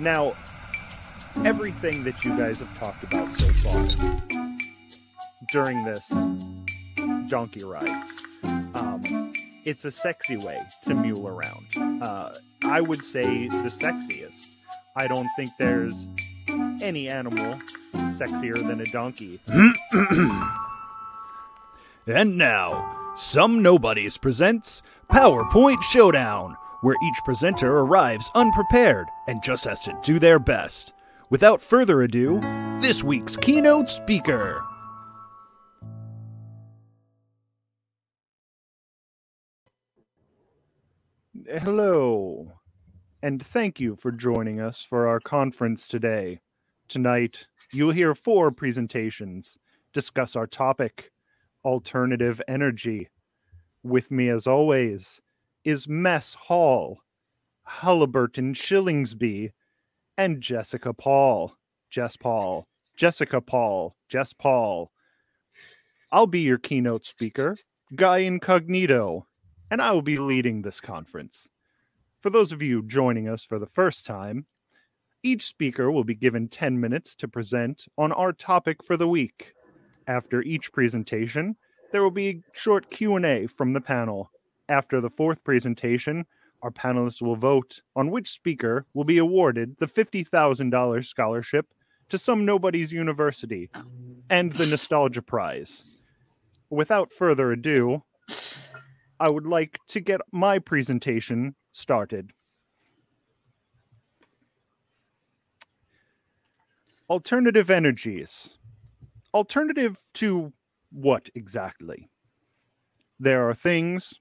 Now, everything that you guys have talked about so far during this donkey rides, um, it's a sexy way to mule around. Uh, I would say the sexiest. I don't think there's any animal sexier than a donkey. And now, Some Nobodies presents PowerPoint Showdown, where each presenter arrives unprepared and just has to do their best. Without further ado, this week's keynote speaker. Hello, and thank you for joining us for our conference today. Tonight, you'll hear four presentations discuss our topic alternative energy. With me, as always, is Mess Hall, Halliburton Shillingsby, and Jessica Paul. Jess Paul. Jessica Paul. Jess Paul. I'll be your keynote speaker, Guy Incognito, and I will be leading this conference. For those of you joining us for the first time, each speaker will be given 10 minutes to present on our topic for the week. After each presentation, there will be a short Q&A from the panel. After the fourth presentation, our panelists will vote on which speaker will be awarded the $50,000 scholarship to Some Nobodies university and the nostalgia prize. Without further ado, I would like to get my presentation started. Alternative energies. Alternative to what exactly? There are things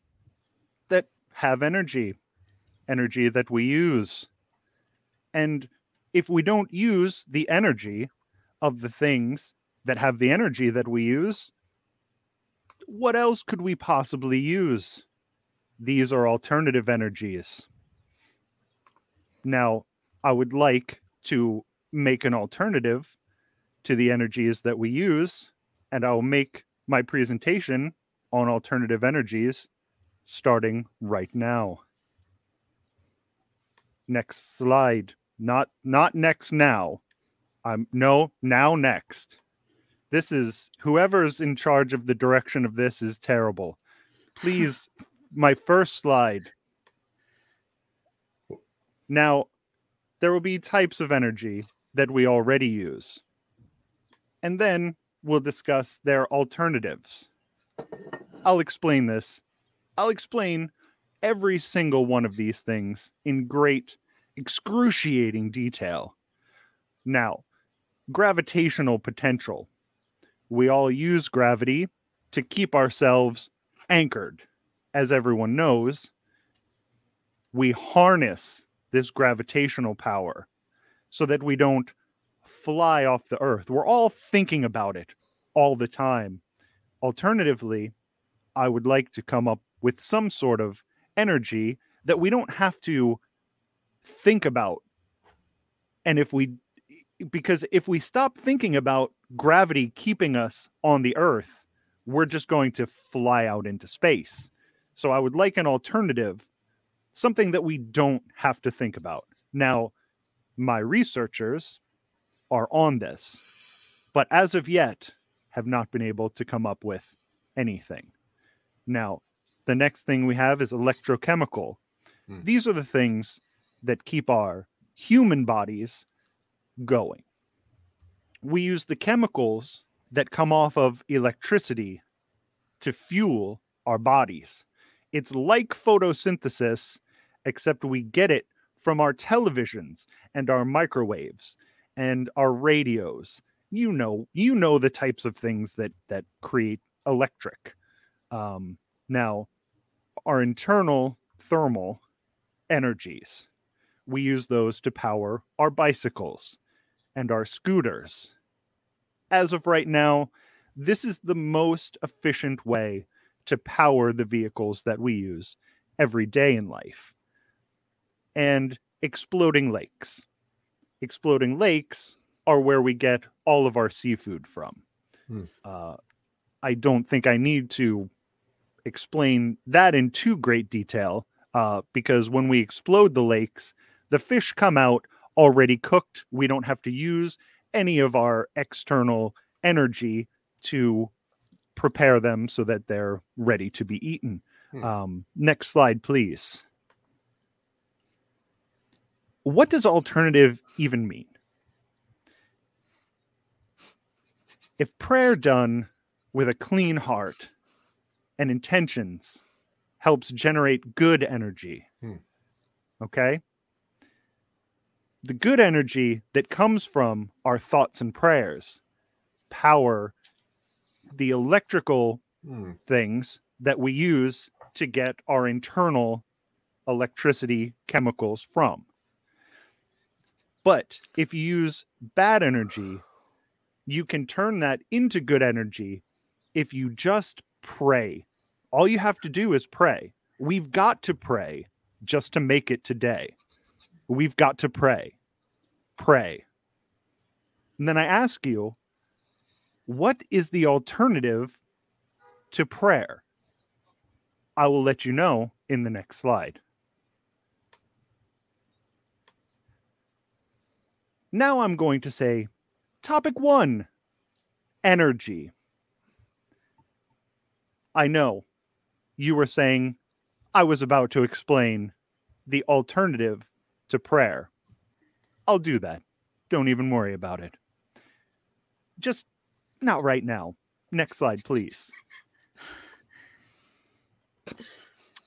have energy, energy that we use. And if we don't use the energy of the things that have the energy that we use, what else could we possibly use? These are alternative energies. Now, I would like to make an alternative to the energies that we use, and I'll make my presentation on alternative energies starting right now. Next slide. Not not next now. I'm no, now next. This is whoever's in charge of the direction of this is terrible. Please my first slide. Now, there will be types of energy that we already use. And then we'll discuss their alternatives. I'll explain this. I'll explain every single one of these things in great, excruciating detail. Now, gravitational potential. We all use gravity to keep ourselves anchored. As everyone knows, we harness this gravitational power so that we don't fly off the earth. We're all thinking about it all the time. Alternatively, I would like to come up with some sort of energy that we don't have to think about. And if we, because if we stop thinking about gravity keeping us on the earth, we're just going to fly out into space. So I would like an alternative, something that we don't have to think about. Now, my researchers are on this, but as of yet have not been able to come up with anything. Now, the next thing we have is electrochemical. Hmm. These are the things that keep our human bodies going. We use the chemicals that come off of electricity to fuel our bodies. It's like photosynthesis, except we get it from our televisions and our microwaves and our radios. You know, you know the types of things that that create electric. Um, now, our internal thermal energies, we use those to power our bicycles and our scooters. As of right now, this is the most efficient way to power the vehicles that we use every day in life. And exploding lakes. Exploding lakes are where we get all of our seafood from. Hmm. Uh, I don't think I need to explain that in too great detail uh, because when we explode the lakes, the fish come out already cooked. We don't have to use any of our external energy to prepare them so that they're ready to be eaten. Hmm. Um, next slide, please. What does alternative even mean? If prayer done with a clean heart and intentions helps generate good energy, Hmm. okay? The good energy that comes from our thoughts and prayers power the electrical Hmm. things that we use to get our internal electricity chemicals from. But if you use bad energy, you can turn that into good energy if you just pray. All you have to do is pray. We've got to pray just to make it today. We've got to pray. Pray. And then I ask you, what is the alternative to prayer? I will let you know in the next slide. Now I'm going to say topic one energy. I know you were saying I was about to explain the alternative to prayer. I'll do that. Don't even worry about it. Just not right now. Next slide, please.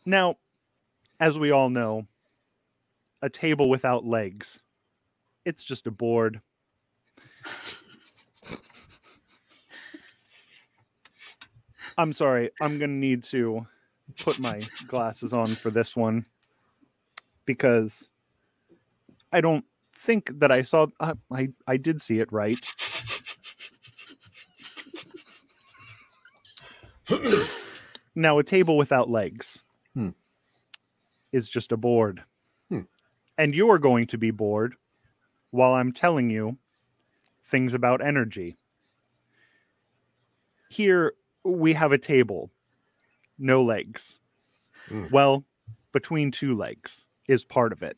Now, as we all know, a table without legs, it's just a board. I'm sorry, I'm going to need to put my glasses on for this one because I don't think that I saw uh, I I did see it right. now a table without legs Hmm. is just a board. Hmm. And you're going to be bored while I'm telling you things about energy. Here we have a table, no legs. Hmm. Well, between two legs is part of it.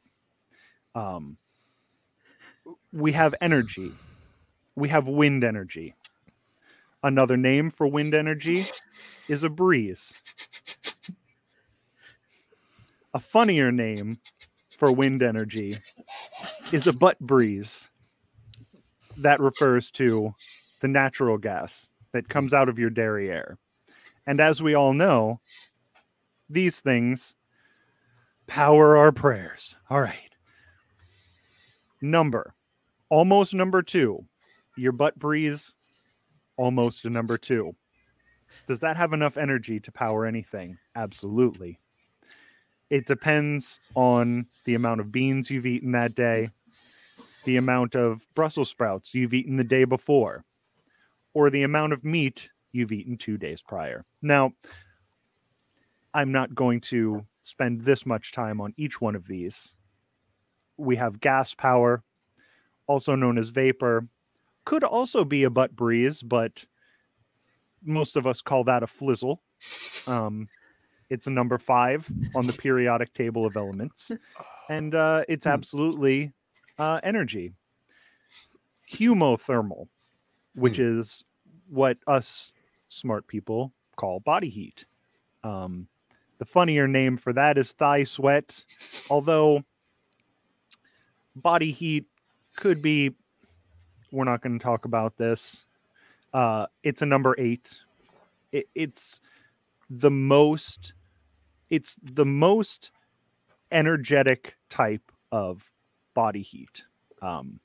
Um, we have energy. We have wind energy. Another name for wind energy is a breeze. A funnier name for wind energy is a butt breeze. That refers to the natural gas that comes out of your derriere. And as we all know, these things power our prayers. All right. Number, almost number two. Your butt breeze, almost a number two. Does that have enough energy to power anything? Absolutely. It depends on the amount of beans you've eaten that day, the amount of Brussels sprouts you've eaten the day before, or the amount of meat you've eaten two days prior. Now, I'm not going to spend this much time on each one of these. We have gas power, also known as vapor, could also be a butt breeze, but most of us call that a flizzle. Um, it's a number five on the periodic table of elements, and uh, it's Hmm. absolutely uh, energy. Humothermal, which is what us smart people call body heat. Um, the funnier name for that is thigh sweat, although body heat could be. We're not going to talk about this. Uh, it's a number eight. It, it's the most. It's the most energetic type of body heat. Um,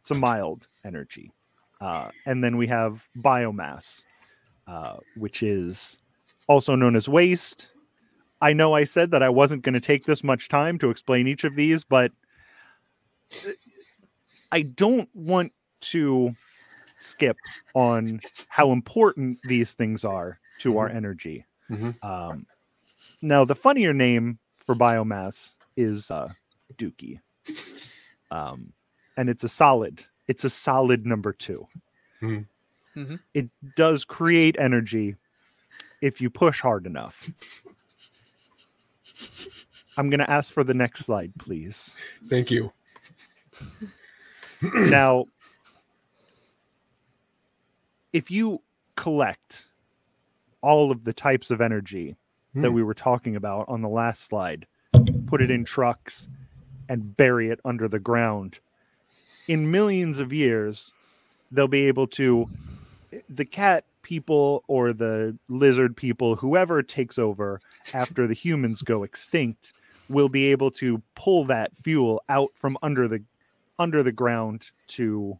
it's a mild energy, uh, and then we have biomass, uh, which is also known as waste. I know I said that I wasn't going to take this much time to explain each of these, but I don't want to skip on how important these things are to our energy. Mhm. Um, now, the funnier name for biomass is uh, Dookie, um, and it's a solid. It's a solid number 2 Mhm. Mhm. It does create energy if you push hard enough. I'm going to ask for the next slide, please. Thank you. now, if you collect all of the types of energy that Hmm. we were talking about on the last slide, put it in trucks, and bury it under the ground, in millions of years, they'll be able to. The cat people or the lizard people, whoever takes over after the humans go extinct, will be able to pull that fuel out from under the under the ground to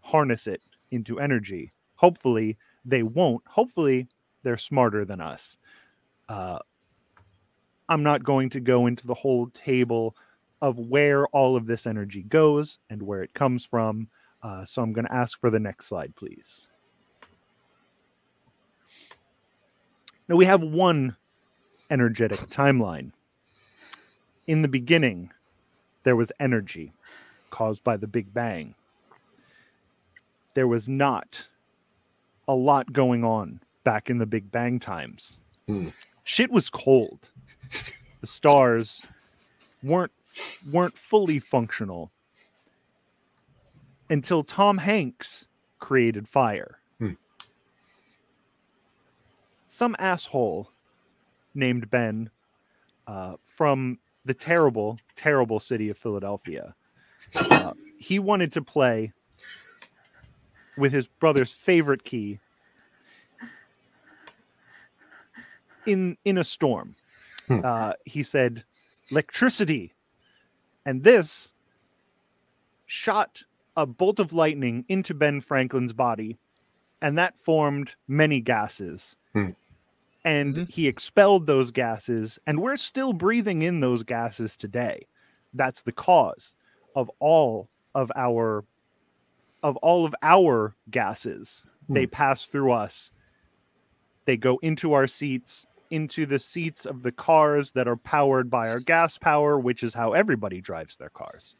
harness it into energy. Hopefully, they won't. Hopefully, they're smarter than us. Uh, I'm not going to go into the whole table of where all of this energy goes and where it comes from. Uh, so I'm going to ask for the next slide, please. Now we have one energetic timeline. In the beginning, there was energy caused by the Big Bang. There was not a lot going on back in the Big Bang times. Hmm. Shit was cold. The stars weren't weren't fully functional until Tom Hanks created fire. Hmm. Some asshole named Ben uh, from the terrible, terrible city of Philadelphia. Uh, he wanted to play with his brother's favorite key in in a storm. Hmm. Uh, he said, "Electricity," and this shot a bolt of lightning into Ben Franklin's body, and that formed many gases. Hmm. And Mhm. he expelled those gases, and we're still breathing in those gases today. That's the cause of all of our of all of our gases. They pass through us. They go into our seats, into the seats of the cars that are powered by our gas power, which is how everybody drives their cars.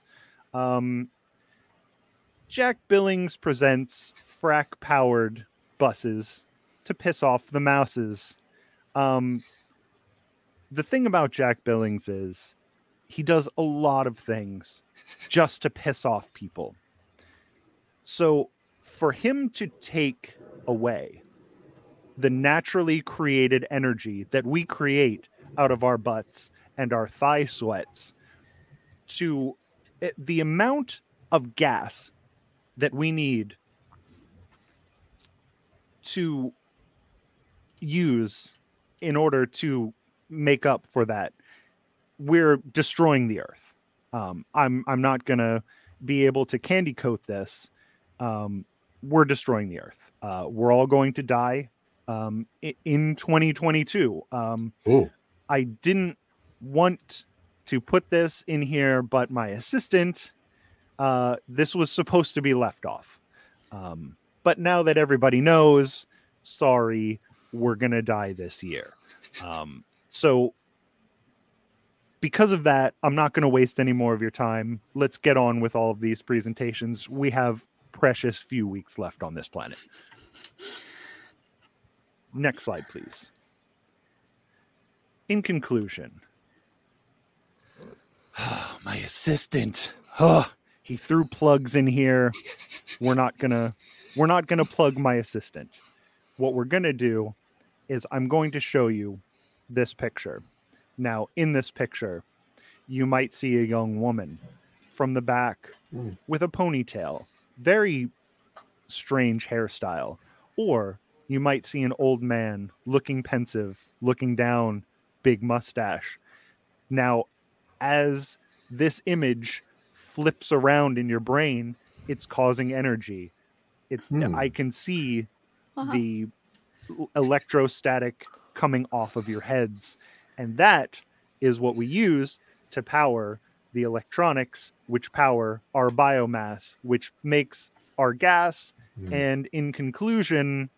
Um, Jack Billings presents frack powered buses to piss off the mouses. Um, the thing about Jack Billings is he does a lot of things just to piss off people. So for him to take away the naturally created energy that we create out of our butts and our thigh sweats to eh, the amount of gas that we need to use in order to make up for that. We're destroying the earth. Um, i'm i'm not gonna be able to candy coat this. Um, we're destroying the earth. Uh, we're all going to die um, in 2022 um, Ooh. I didn't want to put this in here, but my assistant, uh, this was supposed to be left off. Um, but now that everybody knows, sorry, we're going to die this year. Um, so, because of that, I'm not going to waste any more of your time. Let's get on with all of these presentations. We have precious few weeks left on this planet. Next slide, please. In conclusion, my assistant, oh, he threw plugs in here. We're not gonna, we're not gonna plug my assistant. What we're gonna do is I'm going to show you this picture. Now, in this picture, you might see a young woman from the back Mm. with a ponytail, very strange hairstyle, or you might see an old man looking pensive, looking down, big mustache. Now, as this image flips around in your brain, it's causing energy. It's Hmm. I can see Uh-huh. the electrostatic coming off of your heads, and that is what we use to power the electronics, which power our biomass, which makes our gas. Hmm. And in conclusion,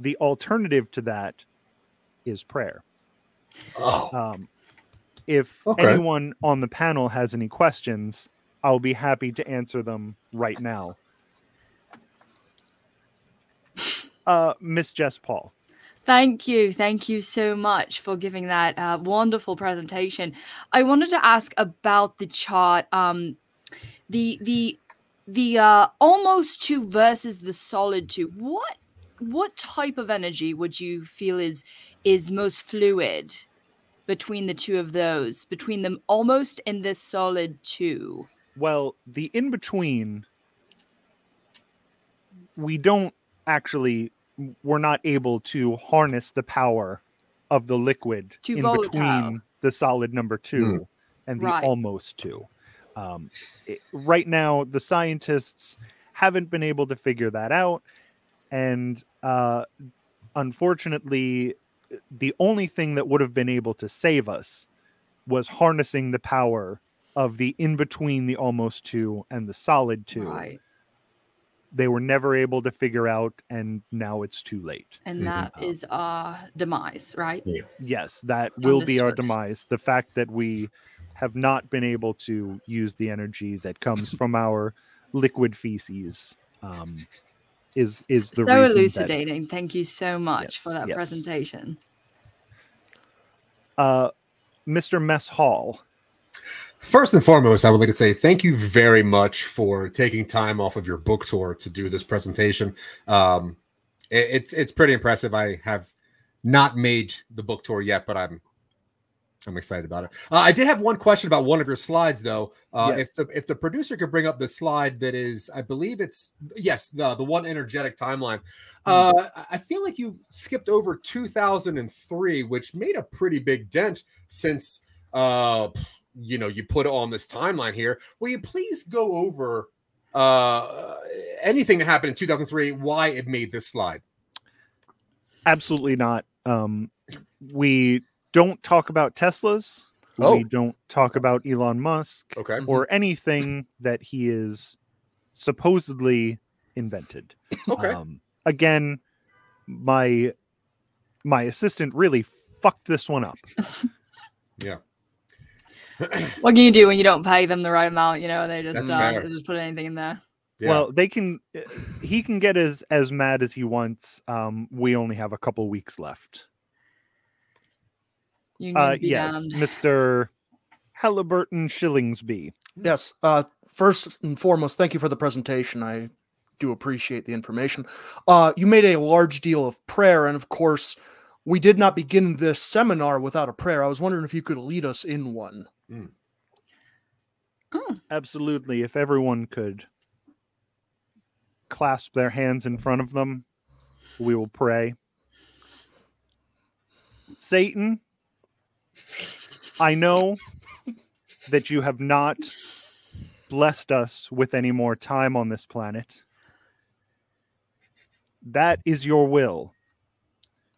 the alternative to that is prayer. Oh, Um, if Okay. anyone on the panel has any questions, I'll be happy to answer them right now. Uh, Miss Jess Paul. Thank you. Thank you so much for giving that uh, wonderful presentation. I wanted to ask about the chart. Um, the the the uh, almost two versus the solid two. What what type of energy would you feel is is most fluid between the two of those, between them almost in this solid two? Well, the in between, we don't actually, we're not able to harness the power of the liquid Too in volatile. between the solid number two and the Right. almost two. Um, it- right now, the scientists haven't been able to figure that out. And uh, unfortunately, the only thing that would have been able to save us was harnessing the power of the in between the almost two and the solid two. Right. They were never able to figure out, and now it's too late. And Mhm. that is our demise, right? Yes, that will be our demise. The fact that we have not been able to use the energy that comes from our liquid feces um, is is the so reason that- elucidating. Thank you so much Yes, for that yes. presentation. uh, Mr. Mess Hall. First and foremost, I would like to say thank you very much for taking time off of your book tour to do this presentation. Um, it- it's it's pretty impressive. I have not made the book tour yet, but I'm I'm excited about it. Uh, I did have one question about one of your slides, though. Uh, Yes. If the if the producer could bring up the slide that is, I believe it's yes, the the one energetic timeline. Uh, I- I feel like you skipped over 2003, which made a pretty big dent since uh you know you put on this timeline here. Will you please go over uh anything that happened in 2003, why it made this slide? Absolutely not. Um, we don't talk about Teslas. Oh. We don't talk about Elon Musk Okay. or anything that he is supposedly invented. Okay. Um, again, my my assistant really fucked this one up. Yeah. what can you do when you don't pay them the right amount? You know, they just uh, they just put anything in there. Yeah. Well, they can. uh, He can get as as mad as he wants. Um, we only have a couple weeks left. Unions Uh, yes, damned. Mister Halliburton Shillingsby. Yes. Uh, first and foremost, thank you for the presentation. I do appreciate the information. Uh, you made a large deal of prayer, and of course, we did not begin this seminar without a prayer. I was wondering if you could lead us in one. Absolutely. If everyone could clasp their hands in front of them, we will pray. Satan, I know that you have not blessed us with any more time on this planet. That is your will.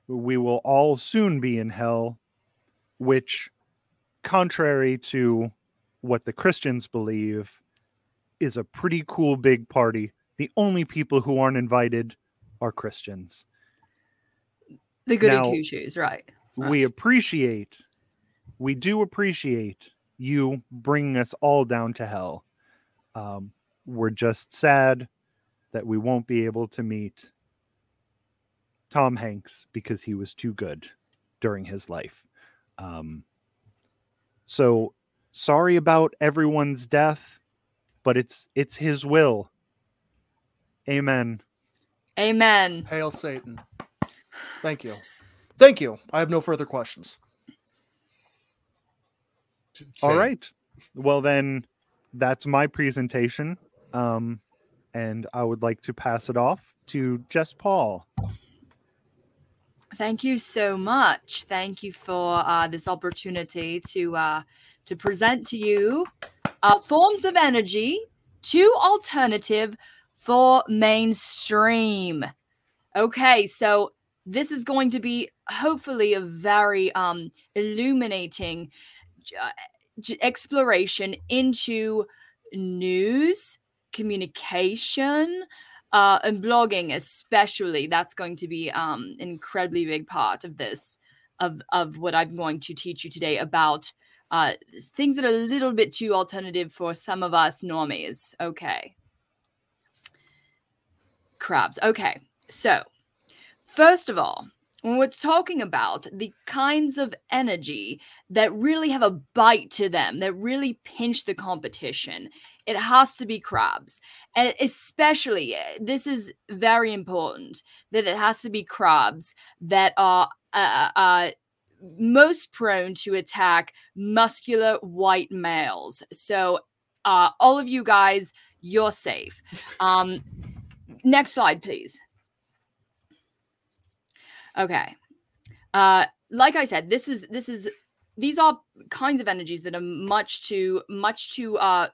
We will all soon be in hell, which, contrary to what the Christians believe, is a pretty cool big party. The only people who aren't invited are Christians. the goody two shoes, right? We appreciate, we do appreciate you bringing us all down to hell. Um, we're just sad that we won't be able to meet Tom Hanks because he was too good during his life. Um, so sorry about everyone's death, but it's it's his will. Amen. Amen. Hail Satan. Thank you. Thank you. I have no further questions. All Same. right. Well then that's my presentation. Um and I would like to pass it off to Jess Paul. Thank you so much. Thank you for uh, this opportunity to uh, to present to you uh, forms of energy, two alternative for mainstream. Okay, so this is going to be hopefully a very um, illuminating j- uh, j- exploration into news, communication, uh, and blogging especially. That's going to be um an incredibly big part of this of of what i'm going to teach you today about uh things that are a little bit too alternative for some of us normies. Okay. Crabs. Okay. So first of all when we're talking about the kinds of energy that really have a bite to them, that really pinch the competition, it has to be crabs. And especially, eh, this is very important that it has to be crabs that are uh, uh, most prone to attack muscular white males. So, uh, all of you guys, you're safe. Um, next slide, please. Okay. Uh, like I said, this is this is these are kinds of energies that are much too much too uh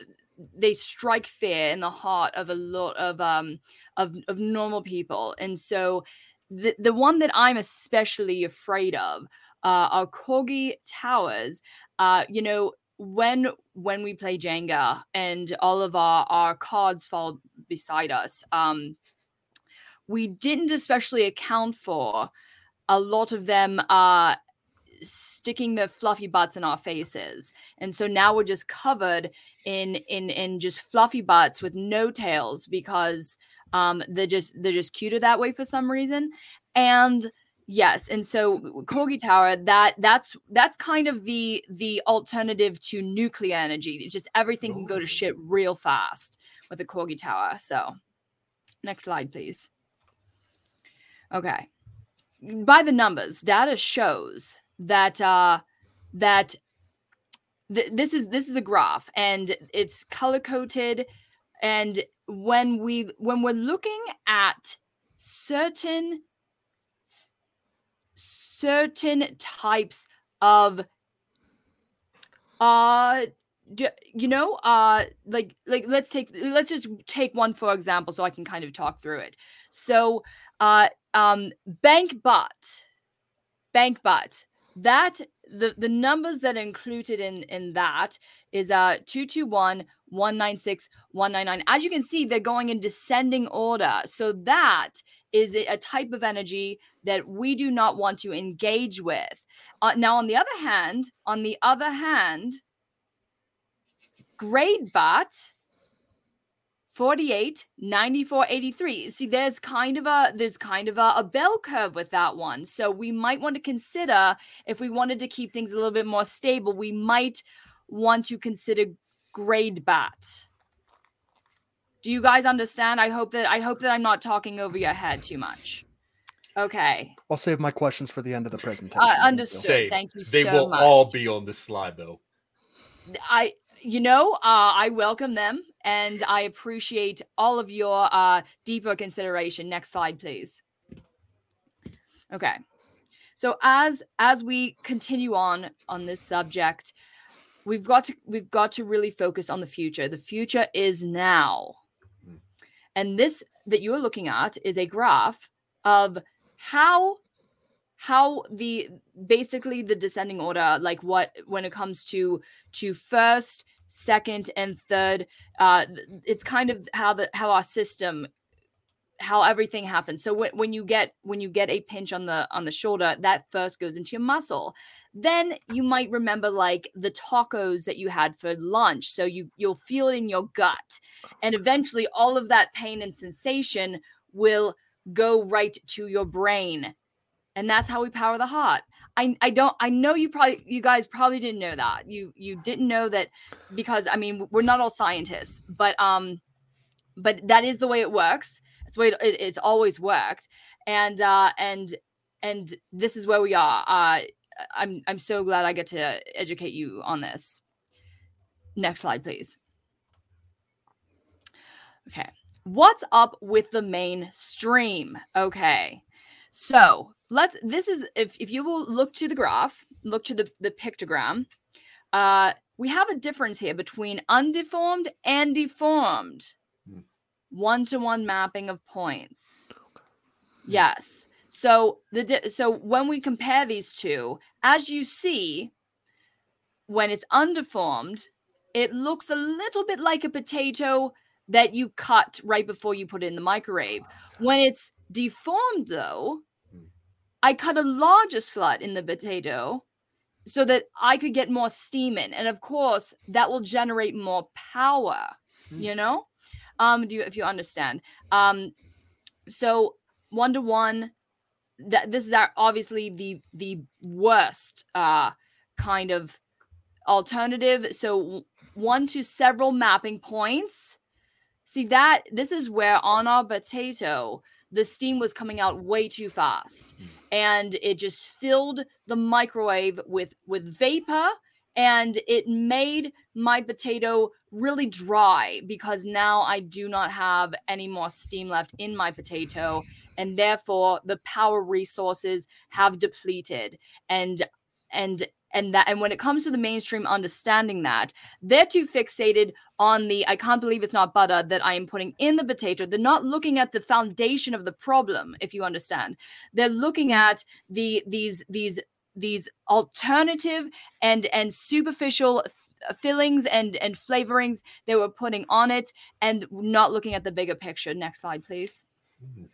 they strike fear in the heart of a lot of um of of normal people and so the the one that i'm especially afraid of uh are corgi towers uh you know when when we play jenga and all of our our cards fall beside us um we didn't especially account for a lot of them are sticking their fluffy butts in our faces. And so now we're just covered in in in just fluffy butts with no tails because um they're just they're just cuter that way for some reason. And yes and so corgi tower that that's that's kind of the the alternative to nuclear energy. Just everything can go to shit real fast with a corgi tower. So next slide please. Okay by the numbers, data shows that uh, that th- this is this is a graph and it's color coded. And when we when we're looking at certain certain types of uh you know uh like like let's take let's just take one for example so i can kind of talk through it so uh um, bank butt, bank butt. That the the numbers that are included in in that is uh 221 196 199 as you can see they're going in descending order. So that is a type of energy that we do not want to engage with. Uh, now on the other hand on the other hand grade butt 48 94 83 see there's kind of a there's kind of a, a, bell curve with that one. So we might want to consider if we wanted to keep things a little bit more stable we might want to consider grade bat. Do you guys understand? I hope that i hope that i'm not talking over your head too much. Okay. I'll save my questions for the end of the presentation. Uh, understood. Same. thank you so much. they so will much. all be on this slide though. I you know, uh, I welcome them and I appreciate all of your uh, deeper consideration. Next slide, please. Okay. So as as we continue on on this subject, we've got to we've got to really focus on the future. The future is now. Hmm. And this that you're looking at is a graph of how how the basically the descending order like what when it comes to to first second and third uh it's kind of how the how our system how everything happens. So when, when you get when you get a pinch on the on the shoulder that first goes into your muscle. Then you might remember like the tacos that you had for lunch. So you you'll feel it in your gut. And eventually all of that pain and sensation will go right to your brain. And that's how we power the heart I I don't I know you probably you guys probably didn't know that. You you didn't know that because I mean we're not all scientists, but um but that is the way it works. It's the way it, it's always worked. And uh and and this is where we are. Uh I'm I'm so glad I get to educate you on this. Next slide, please. Okay. What's up with the mainstream? Okay. So let's this is if, if you will look to the graph look to the, the pictogram uh we have a difference here between undeformed and deformed. One-to-one hmm. mapping of points. Yes. So the so when we compare these two as you see when it's undeformed it looks a little bit like a potato that you cut right before you put it in the microwave when it's deformed though I cut a larger slut in the potato so that I could get more steam in. And of course, that will generate more power, mm. you know? Um, do you if you understand. Um, so one to one, that this is our, obviously the the worst uh kind of alternative so one to several mapping points see that this is where on our potato the steam was coming out way too fast hmm. and it just filled the microwave with with vapor and it made my potato really dry because now I do not have any more steam left in my potato and therefore the power resources have depleted and and and that and when it comes to the mainstream understanding that they're too fixated on the i can't believe it's not butter that i am putting in the potato. They're not looking at the foundation of the problem if you understand. They're looking mm-hmm. at the these these these alternative and and superficial f- fillings and and flavorings they were putting on it and not looking at the bigger picture. Next slide please. Mm-hmm.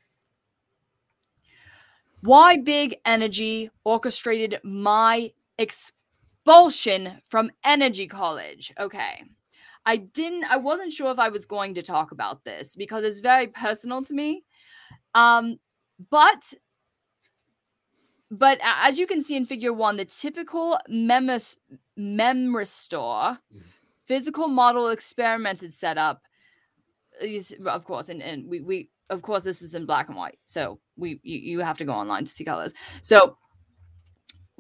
Why big energy orchestrated my expulsion from energy college. Okay. I didn't i wasn't sure if i was going to talk about this because it's very personal to me. Um but but as you can see in figure one the typical memis memristor physical model experimented setup uh, you s- of course and, and we, we of course this is in black and white. So we you, you have to go online to see colors. So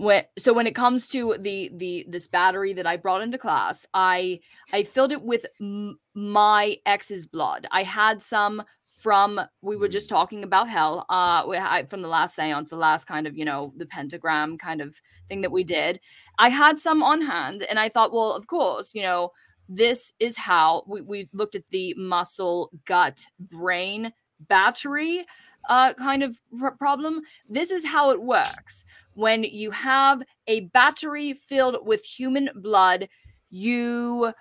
when so when it comes to the the this battery that i brought into class i i filled it with m- my ex's blood. I had some from we were just talking about hell uh from the last seance the last kind of you know the pentagram kind of thing that we did. I had some on hand and i thought well of course you know this is how we, we looked at the muscle gut brain battery uh, kind of pr- problem this is how it works. When you have a battery filled with human blood you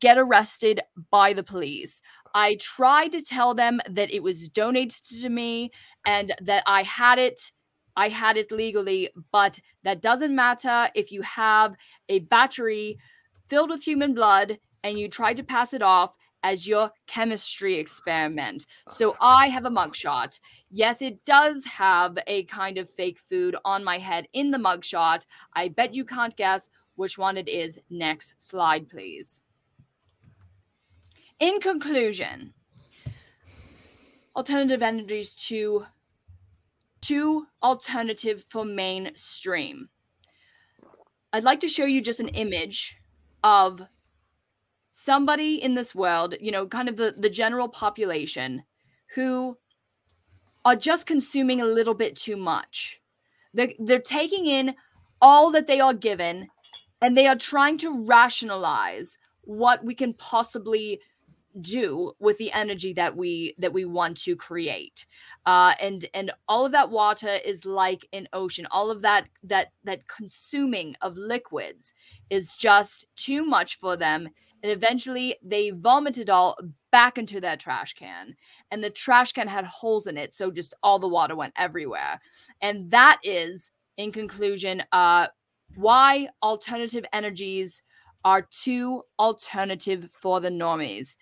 get arrested by the police. I tried to tell them that it was donated to me and that i had it i had it legally but that doesn't matter if you have a battery filled with human blood and you try to pass it off as your chemistry experiment. Oh, so I have a mugshot. Yes, it does have a kind of fake food on my head in the mugshot. I bet you can't guess which one it is. Next slide, please. In conclusion, alternative energies to two alternative for mainstream. I'd like to show you just an image of somebody in this world, you know, kind of the, the general population who are just consuming a little bit too much. They're, they're taking in all that they are given and they are trying to rationalize what we can possibly do with the energy that we that we want to create. Uh and and all of that water is like an ocean. All of that that that consuming of liquids is just too much for them and eventually they vomited all back into that trash can. And the trash can had holes in it so just all the water went everywhere. And that is in conclusion uh why alternative energies are too alternative for the normies.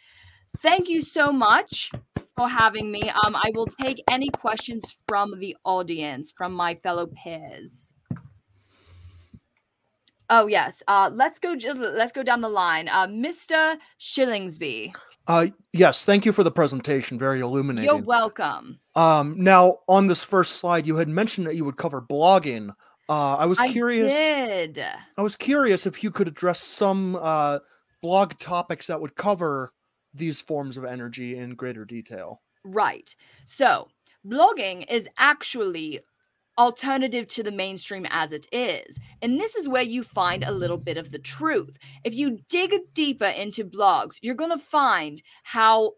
Thank you so much for having me. Um i will take any questions from the audience from my fellow peers Oh yes. Uh, let's go. Let's go down the line. Uh, Mr. Shillingsby, Uh, yes, thank you for the presentation. Very illuminating. you're welcome. Um, now on this first slide, you had mentioned that you would cover blogging. Uh, I was curious. I did. I was curious if you could address some uh, blog topics that would cover these forms of energy in greater detail. Right. So, blogging is actually alternative to the mainstream as it is. And this is where you find a little bit of the truth. If you dig deeper into blogs, you're going to find how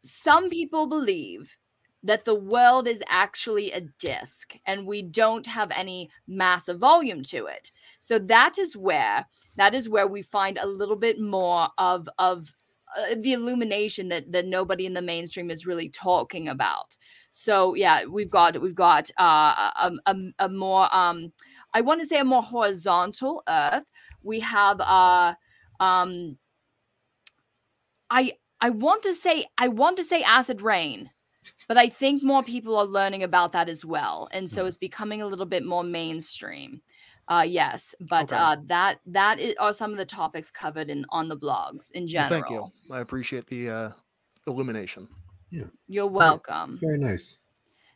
some people believe that the world is actually a disk and we don't have any massive volume to it. So that is where that is where we find a little bit more of of uh, the illumination that that nobody in the mainstream is really talking about. So yeah, we've got we've got uh, a, a, a more um, I want to say a more horizontal Earth. We have uh, um, I I want to say I want to say acid rain, but I think more people are learning about that as well, and so Mhm. it's becoming a little bit more mainstream. Uh, yes, but Okay. uh, that that are some of the topics covered in on the blogs in Well, general. thank you. I appreciate the uh, illumination. You're welcome. Very nice.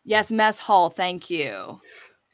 Yes, Mess Hall, thank you.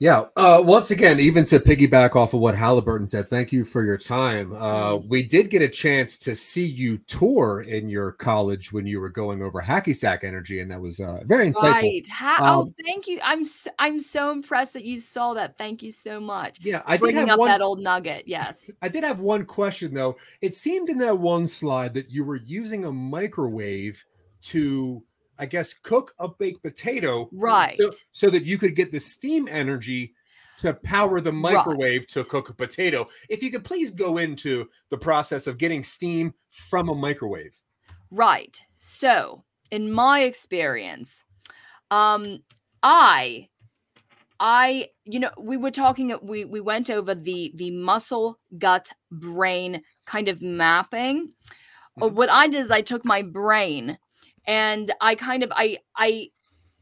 Yeah. Uh, once again, even to piggyback off of what Halliburton said, thank you for your time. Uh, we did get a chance to see you tour in your college when you were going over hacky sack energy, and that was uh, very insightful. Right. Ha- Um, oh, thank you. I'm so, I'm so impressed that you saw that. Thank you so much. Yeah, I did have up one. that old nugget. Yes. I did have one question though. It seemed in that one slide that you were using a microwave to, I guess, cook a baked potato, Right. So, so that you could get the steam energy to power the Right. microwave to cook a potato. If you could please go into the process of getting steam from a microwave. Right. So, in my experience, um, I, I, you know, we were talking. We we went over the the muscle, gut, brain kind of mapping. Mhm. What I did is I took my brain, and I kind of I I.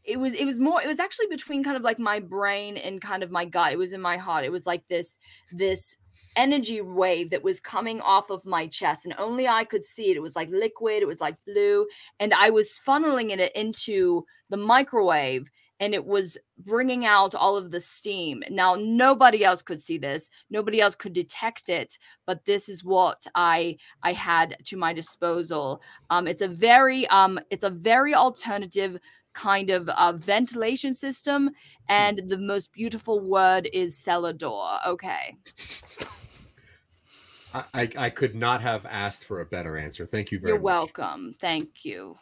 It was it was more it was actually between kind of like my brain and kind of my gut. It was in my heart. It was like this this energy wave that was coming off of my chest and only I could see it. It was like liquid, it was like blue, and I was funneling it into the microwave and it was bringing out all of the steam. Now nobody else could see this. Nobody else could detect it, but this is what I I had to my disposal. Um it's a very um it's a very alternative kind of uh, ventilation system and the most beautiful word is cellar door. Okay. I, I, I could not have asked for a better answer. Thank you very You're much. welcome. Thank you.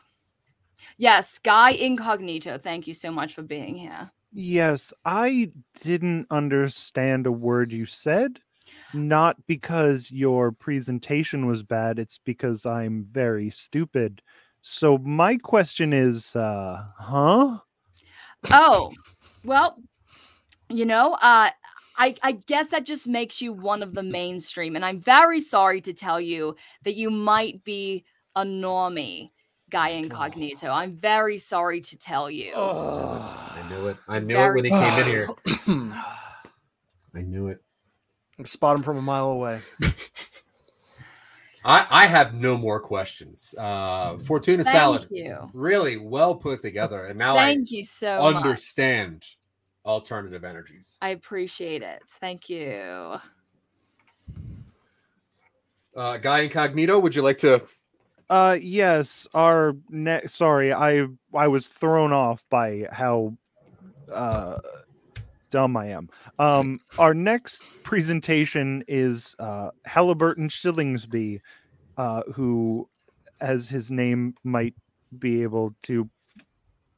Yes, Guy Incognito, thank you so much for being here. Yes, I didn't understand a word you said. Not because your presentation was bad, it's because I'm very stupid. So my question is, uh, huh? Oh, well, you know, uh, I, I guess that just makes you one of the mainstream. And I'm very sorry to tell you that you might be a normie, Guy Incognito. I'm very sorry to tell you. I knew it. I knew Very it when he came in here. I knew it. Spot him from a mile away. I, I have no more questions. Uh, Fortuna Thank salad, you. really well put together, and now Thank you so I much. understand alternative energies. I appreciate it. Thank you. Uh, Guy Incognito, would you like to? Uh, yes. Our next. Sorry, I I was thrown off by how uh dumb I am. Um, our next presentation is uh Halliburton Shillingsby, uh, who, as his name might be able to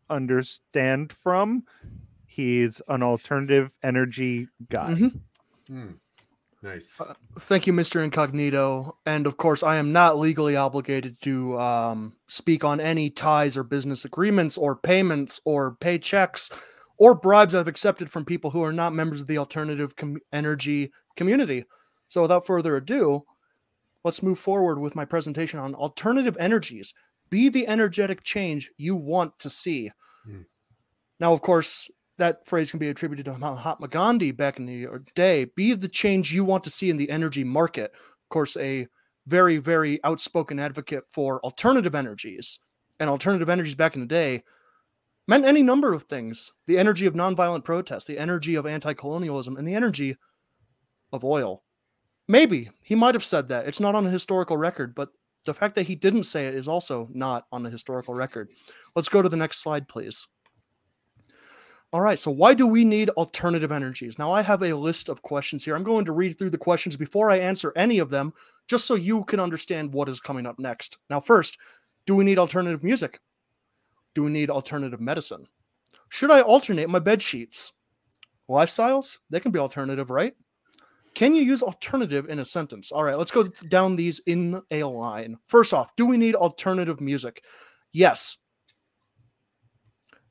understand from, he's an alternative energy guy. Mhm. Hmm. Nice. Thank you, Mr. Incognito. And of course, I am not legally obligated to um, speak on any ties or business agreements or payments or paychecks or bribes I've accepted from people who are not members of the alternative com- energy community. So, without further ado, let's move forward with my presentation on alternative energies. Be the energetic change you want to see. Hmm. Now, of course, that phrase can be attributed to Mahatma Gandhi back in the day. Be the change you want to see in the energy market. Of course, a very, very outspoken advocate for alternative energies. And alternative energies back in the day meant any number of things the energy of nonviolent protest, the energy of anti colonialism, and the energy of oil. Maybe he might have said that. It's not on a historical record, but the fact that he didn't say it is also not on the historical record. Let's go to the next slide, please. All right, so why do we need alternative energies? Now, I have a list of questions here. I'm going to read through the questions before I answer any of them, just so you can understand what is coming up next. Now, first, do we need alternative music? Do we need alternative medicine? Should I alternate my bed sheets? Lifestyles? They can be alternative, right? Can you use alternative in a sentence? All right, let's go down these in a line. First off, do we need alternative music? Yes.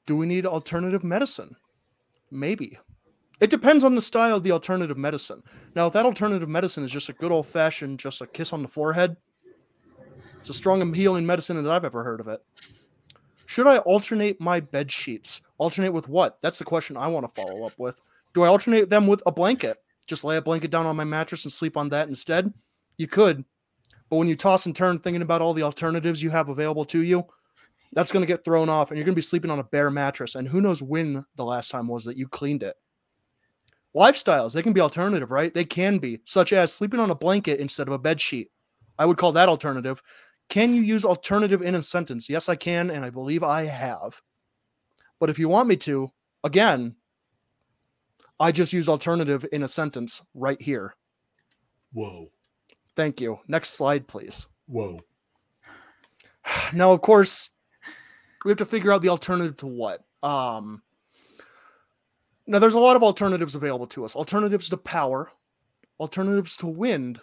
Do we need alternative medicine? Maybe. It depends on the style of the alternative medicine. Now, if that alternative medicine is just a good old fashioned, just a kiss on the forehead, it's a strong and healing medicine as I've ever heard of it. Should I alternate my bed sheets? Alternate with what? That's the question I want to follow up with. Do I alternate them with a blanket? Just lay a blanket down on my mattress and sleep on that instead? You could. But when you toss and turn thinking about all the alternatives you have available to you, that's going to get thrown off and you're going to be sleeping on a bare mattress. And who knows when the last time was that you cleaned it. Lifestyles, they can be alternative, right? They can be, such as sleeping on a blanket instead of a bed sheet. I would call that alternative. Can you use alternative in a sentence? Yes, I can, and I believe I have. But if you want me to, again, I just use alternative in a sentence right here. Whoa. Thank you. Next slide, please. Whoa. Now, of course, we have to figure out the alternative to what. Um, now, there's a lot of alternatives available to us. Alternatives to power, alternatives to wind,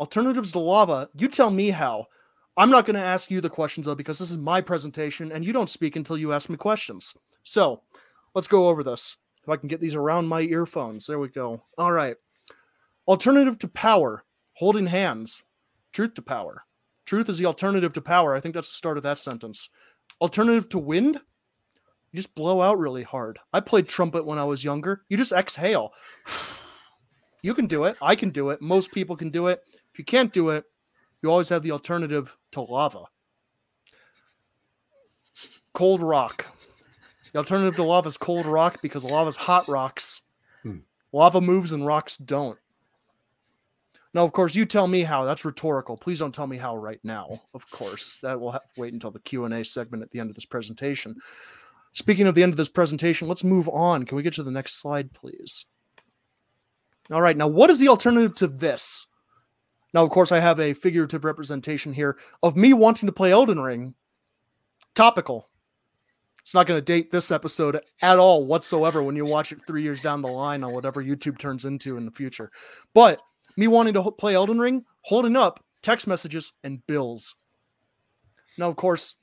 alternatives to lava. You tell me how. I'm not going to ask you the questions though, because this is my presentation, and you don't speak until you ask me questions. So, let's go over this. If I can get these around my earphones, there we go. All right. Alternative to power, holding hands. Truth to power. Truth is the alternative to power. I think that's the start of that sentence. Alternative to wind? You just blow out really hard. I played trumpet when I was younger. You just exhale. You can do it. I can do it. Most people can do it. If you can't do it, you always have the alternative to lava. Cold rock. The alternative to lava is cold rock because lava is hot rocks. Hmm. Lava moves and rocks don't. Now, of course, you tell me how. That's rhetorical. Please don't tell me how right now. Of course, that will have to wait until the Q and A segment at the end of this presentation. Speaking of the end of this presentation, let's move on. Can we get to the next slide, please? All right. Now, what is the alternative to this? Now, of course, I have a figurative representation here of me wanting to play Elden Ring. Topical. It's not going to date this episode at all whatsoever when you watch it three years down the line on whatever YouTube turns into in the future. But me wanting to play Elden Ring, holding up text messages and bills. Now, of course,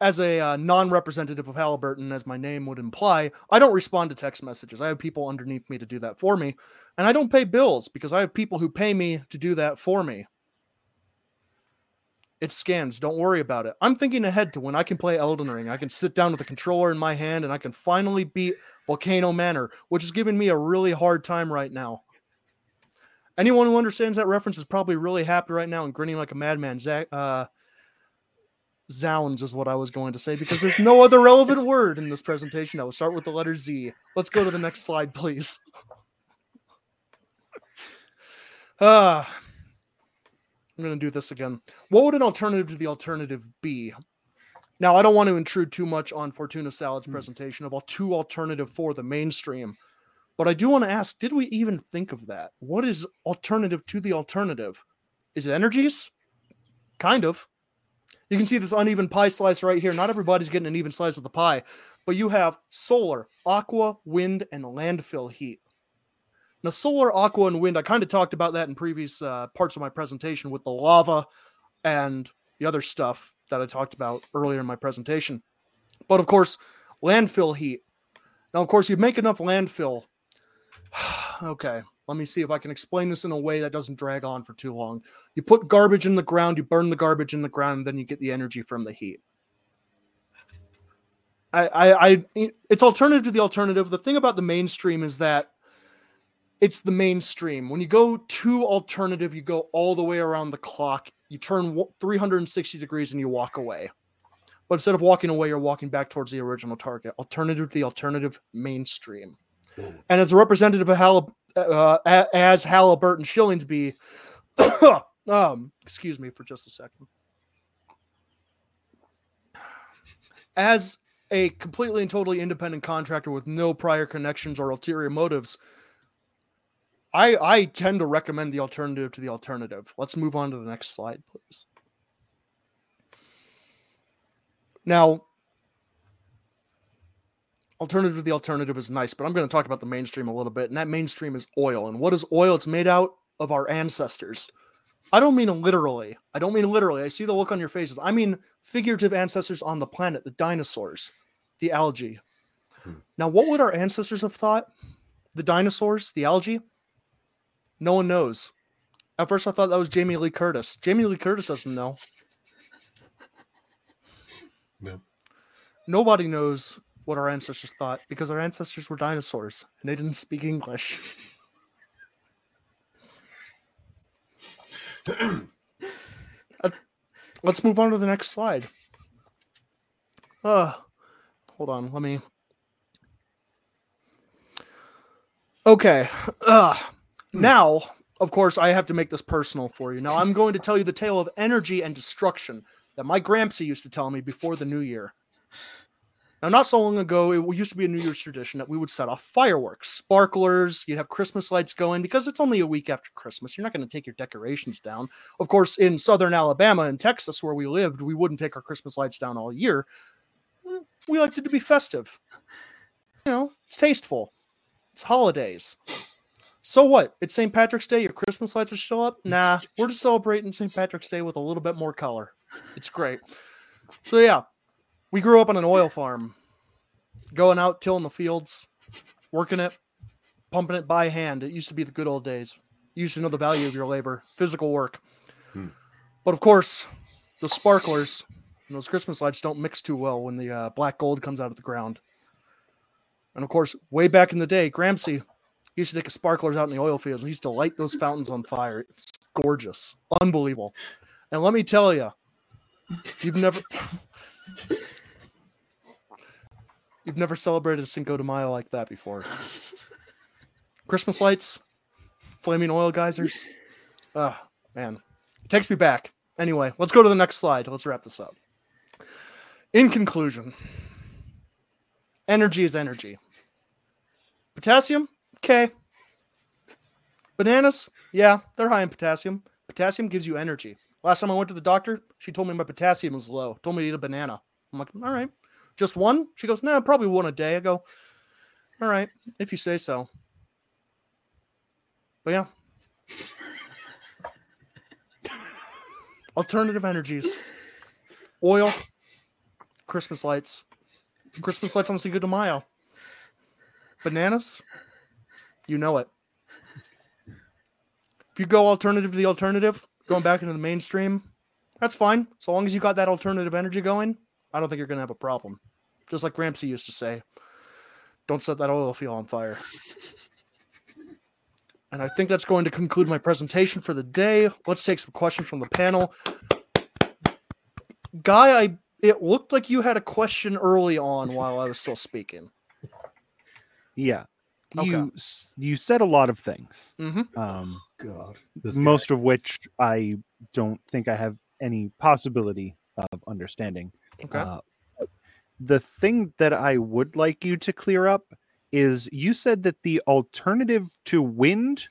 as a uh, non-representative of Halliburton, as my name would imply, I don't respond to text messages. I have people underneath me to do that for me, and I don't pay bills because I have people who pay me to do that for me. It scans. Don't worry about it. I'm thinking ahead to when I can play Elden Ring. I can sit down with a controller in my hand and I can finally beat Volcano Manor, which is giving me a really hard time right now. Anyone who understands that reference is probably really happy right now and grinning like a madman. Zach, uh, Zounds is what I was going to say because there's no other relevant word in this presentation I will start with the letter Z. Let's go to the next slide, please. Ah, I'm going to do this again. What would an alternative to the alternative be? Now, I don't want to intrude too much on Fortuna Salad's presentation of all two alternative for the mainstream, but I do want to ask: Did we even think of that? What is alternative to the alternative? Is it energies? Kind of. You can see this uneven pie slice right here. Not everybody's getting an even slice of the pie, but you have solar, aqua, wind, and landfill heat. Now, solar, aqua, and wind, I kind of talked about that in previous uh, parts of my presentation with the lava and the other stuff that I talked about earlier in my presentation. But of course, landfill heat. Now, of course, you make enough landfill. okay, let me see if I can explain this in a way that doesn't drag on for too long. You put garbage in the ground, you burn the garbage in the ground, and then you get the energy from the heat. I, I, I, it's alternative to the alternative. The thing about the mainstream is that it's the mainstream. When you go to alternative, you go all the way around the clock. You turn 360 degrees and you walk away. But instead of walking away, you're walking back towards the original target. Alternative to the alternative mainstream. And as a representative of Hall, uh, as Halliburton Shillingsby, um, excuse me for just a second. As a completely and totally independent contractor with no prior connections or ulterior motives, I I tend to recommend the alternative to the alternative. Let's move on to the next slide, please. Now, alternative to the alternative is nice, but I'm going to talk about the mainstream a little bit. And that mainstream is oil. And what is oil? It's made out of our ancestors. I don't mean literally. I don't mean literally. I see the look on your faces. I mean figurative ancestors on the planet, the dinosaurs, the algae. Hmm. Now, what would our ancestors have thought? The dinosaurs, the algae? No one knows. At first, I thought that was Jamie Lee Curtis. Jamie Lee Curtis doesn't know. No. nobody knows what our ancestors thought because our ancestors were dinosaurs and they didn't speak English. Let's move on to the next slide. Uh, hold on, let me. Okay. Uh, now, of course, I have to make this personal for you. Now, I'm going to tell you the tale of energy and destruction that my Gramsci used to tell me before the new year. Now, not so long ago, it used to be a New Year's tradition that we would set off fireworks, sparklers. You'd have Christmas lights going because it's only a week after Christmas. You're not going to take your decorations down. Of course, in southern Alabama and Texas, where we lived, we wouldn't take our Christmas lights down all year. Mm, We liked it to be festive. You know, it's tasteful. It's holidays. So what? It's St. Patrick's Day. Your Christmas lights are still up? Nah, we're just celebrating St. Patrick's Day with a little bit more color. It's great. So yeah, we grew up on an oil farm, going out tilling the fields, working it, pumping it by hand. It used to be the good old days. You used to know the value of your labor, physical work. Hmm. But of course, the sparklers and those Christmas lights don't mix too well when the uh, black gold comes out of the ground. And of course, way back in the day, Gramsci used to take his sparklers out in the oil fields and he used to light those fountains on fire. It's gorgeous, unbelievable. And let me tell you, you've never you've never celebrated a Cinco de Mayo like that before. Christmas lights, flaming oil geysers. Ah, man, it takes me back. Anyway, let's go to the next slide. Let's wrap this up. In conclusion, energy is energy. Potassium, okay. Bananas, yeah, they're high in potassium. Potassium gives you energy. Last time I went to the doctor, she told me my potassium was low. Told me to eat a banana. I'm like, all right, just one? She goes, no, nah, probably one a day. I go, all right, if you say so. But yeah. Alternative energies. Oil, Christmas lights, Christmas lights on Cinco de Mayo. Bananas, you know it. If you go alternative to the alternative, going back into the mainstream, that's fine. So long as you got that alternative energy going, I don't think you're going to have a problem. Just like Ramsey used to say, don't set that oil field on fire. And I think that's going to conclude my presentation for the day. Let's take some questions from the panel. Guy, I it looked like you had a question early on while I was still speaking. Yeah. Okay. You s you said a lot of things. Mm-hmm. Um, God, this most of which I don't think I have any possibility of understanding. Okay. Uh, the thing that I would like you to clear up is you said that the alternative to wind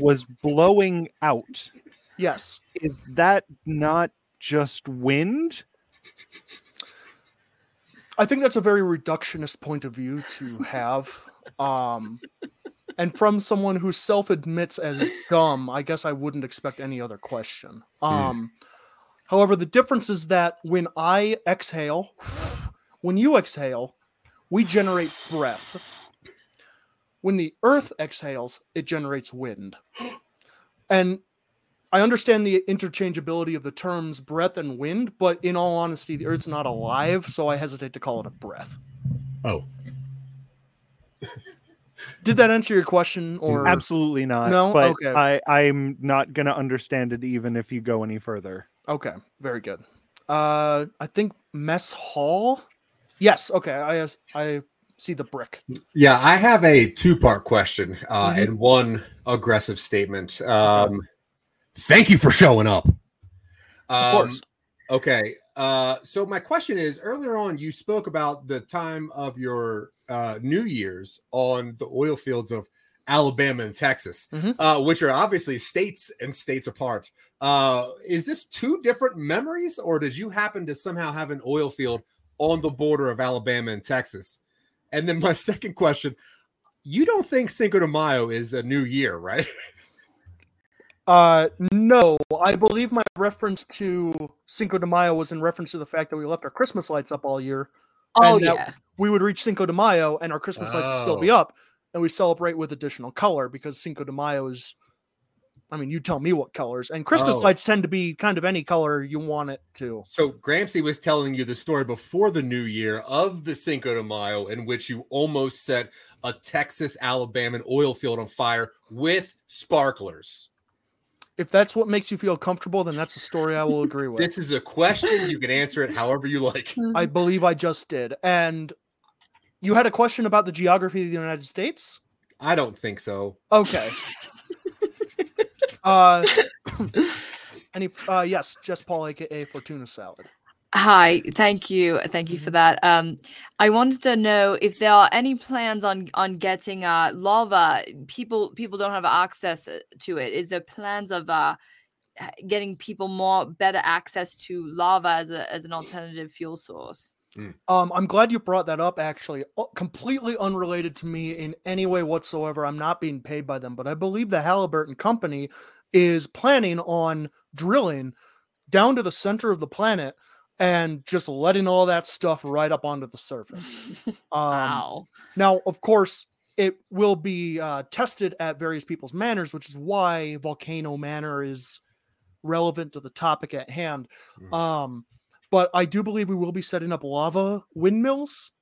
was blowing out. yes. Is that not just wind? I think that's a very reductionist point of view to have. Um, and from someone who self admits as dumb, I guess I wouldn't expect any other question. Um, however, the difference is that when I exhale, when you exhale, we generate breath. When the earth exhales, it generates wind. And I understand the interchangeability of the terms breath and wind, but in all honesty, the earth's not alive, so I hesitate to call it a breath. Oh, Did that answer your question or Absolutely not. No? But Okay. I, I'm not gonna understand it even if you go any further. Okay, very good. Uh I think mess hall? Yes, okay. I I see the brick. yeah. I have a two-part question uh, Mhm. and one aggressive statement. Um, thank you for showing up. Of Um, course. Okay. Uh, so my question is: earlier on, you spoke about the time of your uh, New Year's on the oil fields of Alabama and Texas, Mhm. uh, which are obviously states and states apart. Uh, is this two different memories, or did you happen to somehow have an oil field on the border of Alabama and Texas? And then my second question: You don't think Cinco de Mayo is a new year, right? Uh no, I believe my reference to Cinco de Mayo was in reference to the fact that we left our Christmas lights up all year. Oh And that- yeah. We would reach Cinco de Mayo and our Christmas lights would still be Oh. up and we celebrate with additional color because Cinco de Mayo is I mean, you tell me what colors. And Christmas Oh. lights tend to be kind of any color you want it to. So Gramsci was telling you the story before the new year of the Cinco de Mayo, in which you almost set a Texas, Alabama oil field on fire with sparklers. If that's what makes you feel comfortable, then that's a story I will agree with. This is a question. You can answer it however you like. I believe I just did. And you had a question about the geography of the United States? I don't think so. Okay. uh any uh yes, Jess Paul aka Fortuna Salad. Hi, thank you, thank you for that. Um, I wanted to know if there are any plans on on getting uh lava. People people don't have access uh, to it. Is there plans of uh getting people more better access to lava as a as an alternative fuel source? Um, I'm glad you brought that up. Actually, Uh, completely unrelated to me in any way whatsoever. I'm not being paid by them, but I believe the Halliburton Company is planning on drilling down to the center of the planet and just letting all that stuff right up onto the surface. Um, wow. Now, of course, it will be uh, tested at various people's manners, which is why Volcano Manor is relevant to the topic at hand. Mhm. Um, but I do believe we will be setting up lava windmills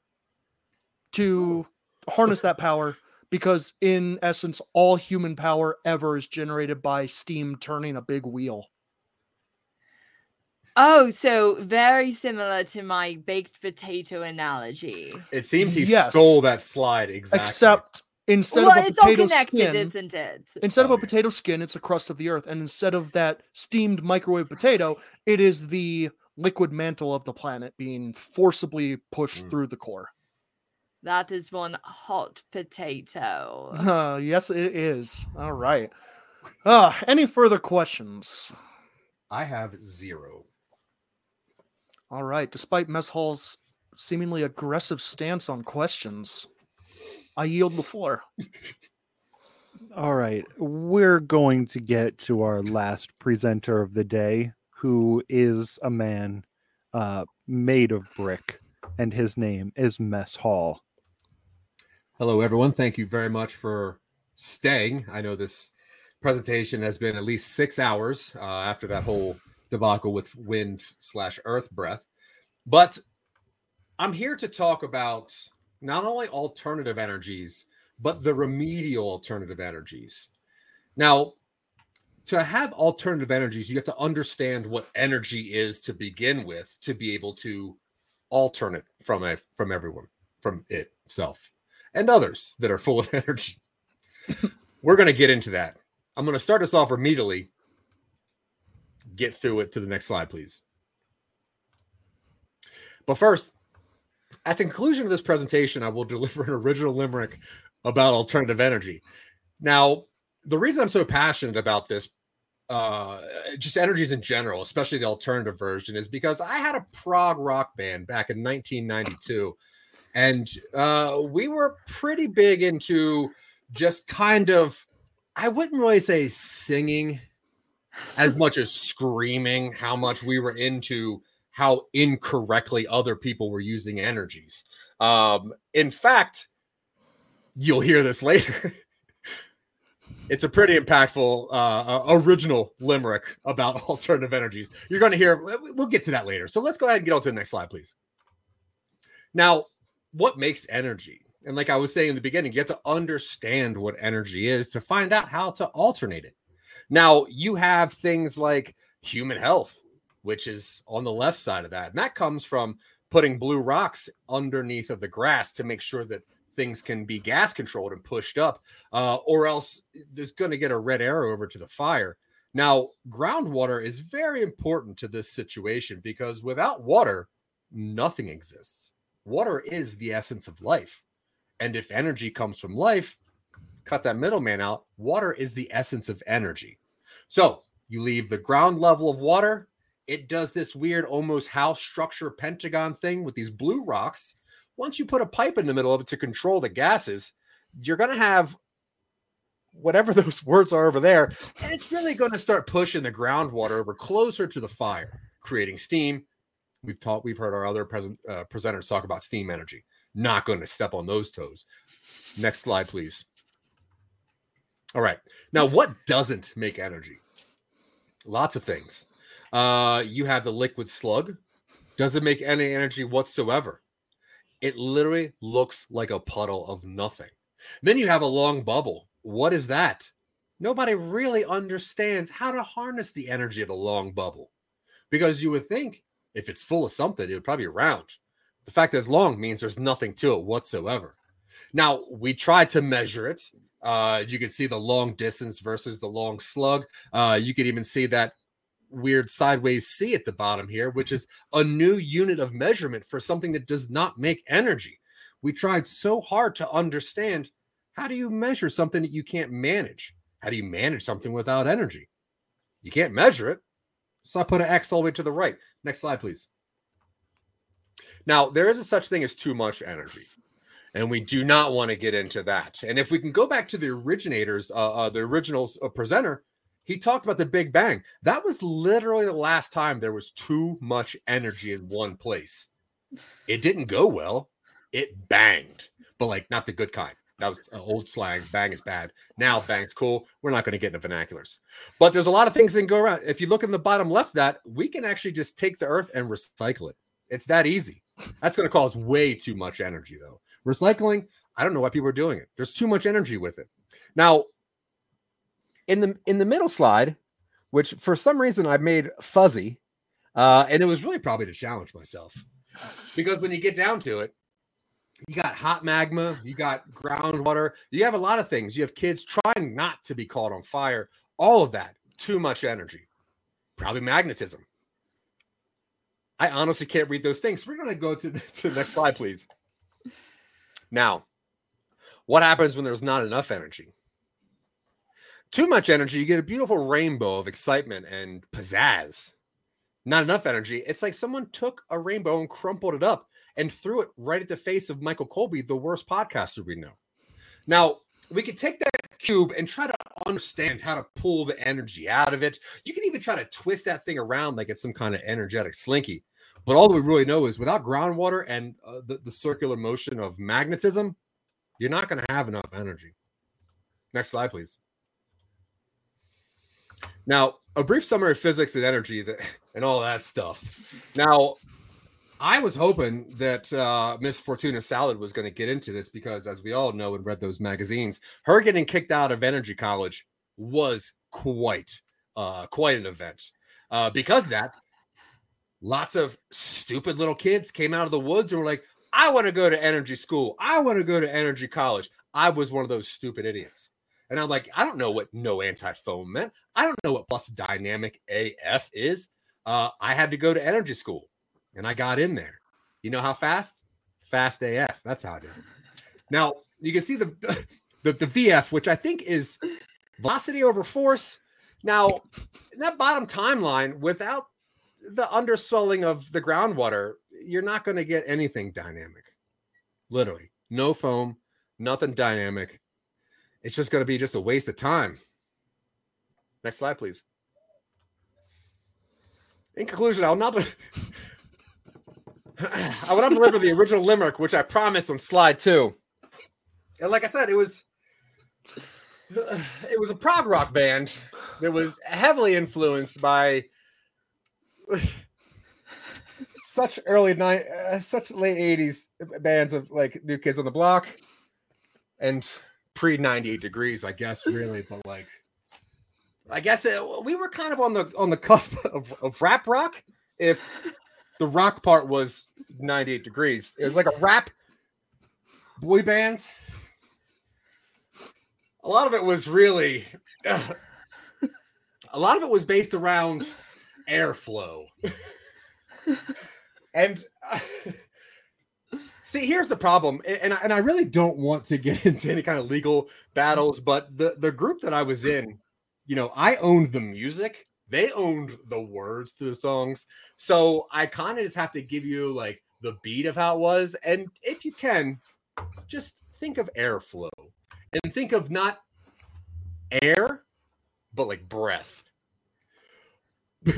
to oh. harness that power because, in essence, all human power ever is generated by steam turning a big wheel. Oh, so very similar to my baked potato analogy. It seems he Yes. stole that slide exactly. Except instead well, of a it's all potato connected, skin, isn't it? Instead of a potato skin, it's a crust of the earth. And instead of that steamed microwave potato, it is the liquid mantle of the planet being forcibly pushed Mm. through the core. That is one hot potato. Uh, yes, it is. All right. Uh, any further questions? I have zero. All right. Despite Mess Hall's seemingly aggressive stance on questions, I yield the floor. All right. We're going to get to our last presenter of the day, who is a man uh, made of brick, and his name is Mess Hall. Hello, everyone. Thank you very much for staying. I know this presentation has been at least six hours uh, after that whole debacle with wind slash earth breath. But I'm here to talk about not only alternative energies, but the remedial alternative energies. Now, to have alternative energies, you have to understand what energy is to begin with to be able to alternate from a from everyone, from itself and others that are full of energy. We're going to get into that. I'm going to start us off immediately. Get through it to the next slide, please. But first, at the conclusion of this presentation, I will deliver an original limerick about alternative energy. Now, the reason I'm so passionate about this, uh, just energies in general, especially the alternative version, is because I had a prog rock band back in 1992 and uh, we were pretty big into just kind of i wouldn't really say singing as much as screaming how much we were into how incorrectly other people were using energies. Um, in fact you'll hear this later it's a pretty impactful uh, uh, original limerick about alternative energies you're going to hear we'll get to that later so let's go ahead and get on to the next slide please now what makes energy? And like I was saying in the beginning, you have to understand what energy is to find out how to alternate it. Now, you have things like human health, which is on the left side of that. And that comes from putting blue rocks underneath of the grass to make sure that things can be gas controlled and pushed up, uh, or else there's going to get a red arrow over to the fire. Now, groundwater is very important to this situation because without water, nothing exists water is the essence of life. And if energy comes from life, cut that middleman out. Water is the essence of energy. So you leave the ground level of water. It does this weird, almost house structure pentagon thing with these blue rocks. Once you put a pipe in the middle of it to control the gases, you're going to have whatever those words are over there. And it's really going to start pushing the groundwater over closer to the fire, creating steam, We've taught, we've heard our other present uh, presenters talk about steam energy. Not going to step on those toes. Next slide, please. All right. Now, what doesn't make energy? Lots of things. Uh, you have the liquid slug. Doesn't make any energy whatsoever. It literally looks like a puddle of nothing. Then you have a long bubble. What is that? Nobody really understands how to harness the energy of a long bubble because you would think if it's full of something, it would probably be round. The fact that it's long means there's nothing to it whatsoever. Now, we tried to measure it. Uh, you can see the long distance versus the long slug. Uh, you can even see that weird sideways C at the bottom here, which is a new unit of measurement for something that does not make energy. We tried so hard to understand how do you measure something that you can't manage? How do you manage something without energy? You can't measure it. So I put an X all the way to the right. Next slide, please. Now, there is a such thing as too much energy, and we do not want to get into that. And if we can go back to the originators, uh, uh, the original uh, presenter, he talked about the Big Bang. That was literally the last time there was too much energy in one place. It didn't go well. It banged, but like not the good kind. That was uh, old slang. Bang is bad. Now bang's cool. We're not going to get into vernaculars. But there's a lot of things that can go around. If you look in the bottom left, that we can actually just take the earth and recycle it. It's that easy. That's going to cause way too much energy, though. Recycling, I don't know why people are doing it. There's too much energy with it. Now, in the in the middle slide, which for some reason I made fuzzy, uh, and it was really probably to challenge myself, because when you get down to it, you got hot magma, you got groundwater, you have a lot of things. You have kids trying not to be caught on fire. All of that, too much energy. Probably magnetism. I honestly can't read those things. We're going to go to, to the next slide, please. Now, what happens when there's not enough energy? Too much energy, you get a beautiful rainbow of excitement and pizzazz. Not enough energy. It's like someone took a rainbow and crumpled it up and threw it right at the face of Michael Colby, the worst podcaster we know. Now, we could take that cube and try to understand how to pull the energy out of it. You can even try to twist that thing around like it's some kind of energetic slinky. But all we really know is without groundwater and uh, the, the circular motion of magnetism, you're not going to have enough energy. Next slide, please. Now, a brief summary of physics and energy that, and all that stuff. Now, I was hoping that uh, Miss Fortuna Salad was going to get into this because, as we all know and read those magazines, her getting kicked out of Energy College was quite, uh, quite an event. Uh, because that, lots of stupid little kids came out of the woods and were like, "I want to go to Energy School. I want to go to Energy College." I was one of those stupid idiots. And I'm like, I don't know what no anti foam meant. I don't know what plus dynamic AF is. Uh, I had to go to energy school and I got in there. You know how fast? Fast AF. That's how I did it. Now you can see the, the the VF, which I think is velocity over force. Now, in that bottom timeline, without the underswelling of the groundwater, you're not going to get anything dynamic. Literally, no foam, nothing dynamic. It's just going to be just a waste of time. Next slide, please. In conclusion, I will not. I will not deliver the original limerick, which I promised on slide two. And like I said, it was it was a prog rock band that was heavily influenced by such early night, uh, such late '80s bands of like New Kids on the Block and pre 98 degrees, I guess, really, but like. I guess it, we were kind of on the on the cusp of, of rap rock. If the rock part was 98 degrees. It was like a rap boy band. A lot of it was really, uh, a lot of it was based around airflow. and uh, see, here's the problem. And, I, and I really don't want to get into any kind of legal battles, mm-hmm. but the, the group that I was in, you know, I owned the music they owned the words to the songs. So I kind of just have to give you like the beat of how it was. And if you can, just think of airflow and think of not air, but like breath. do,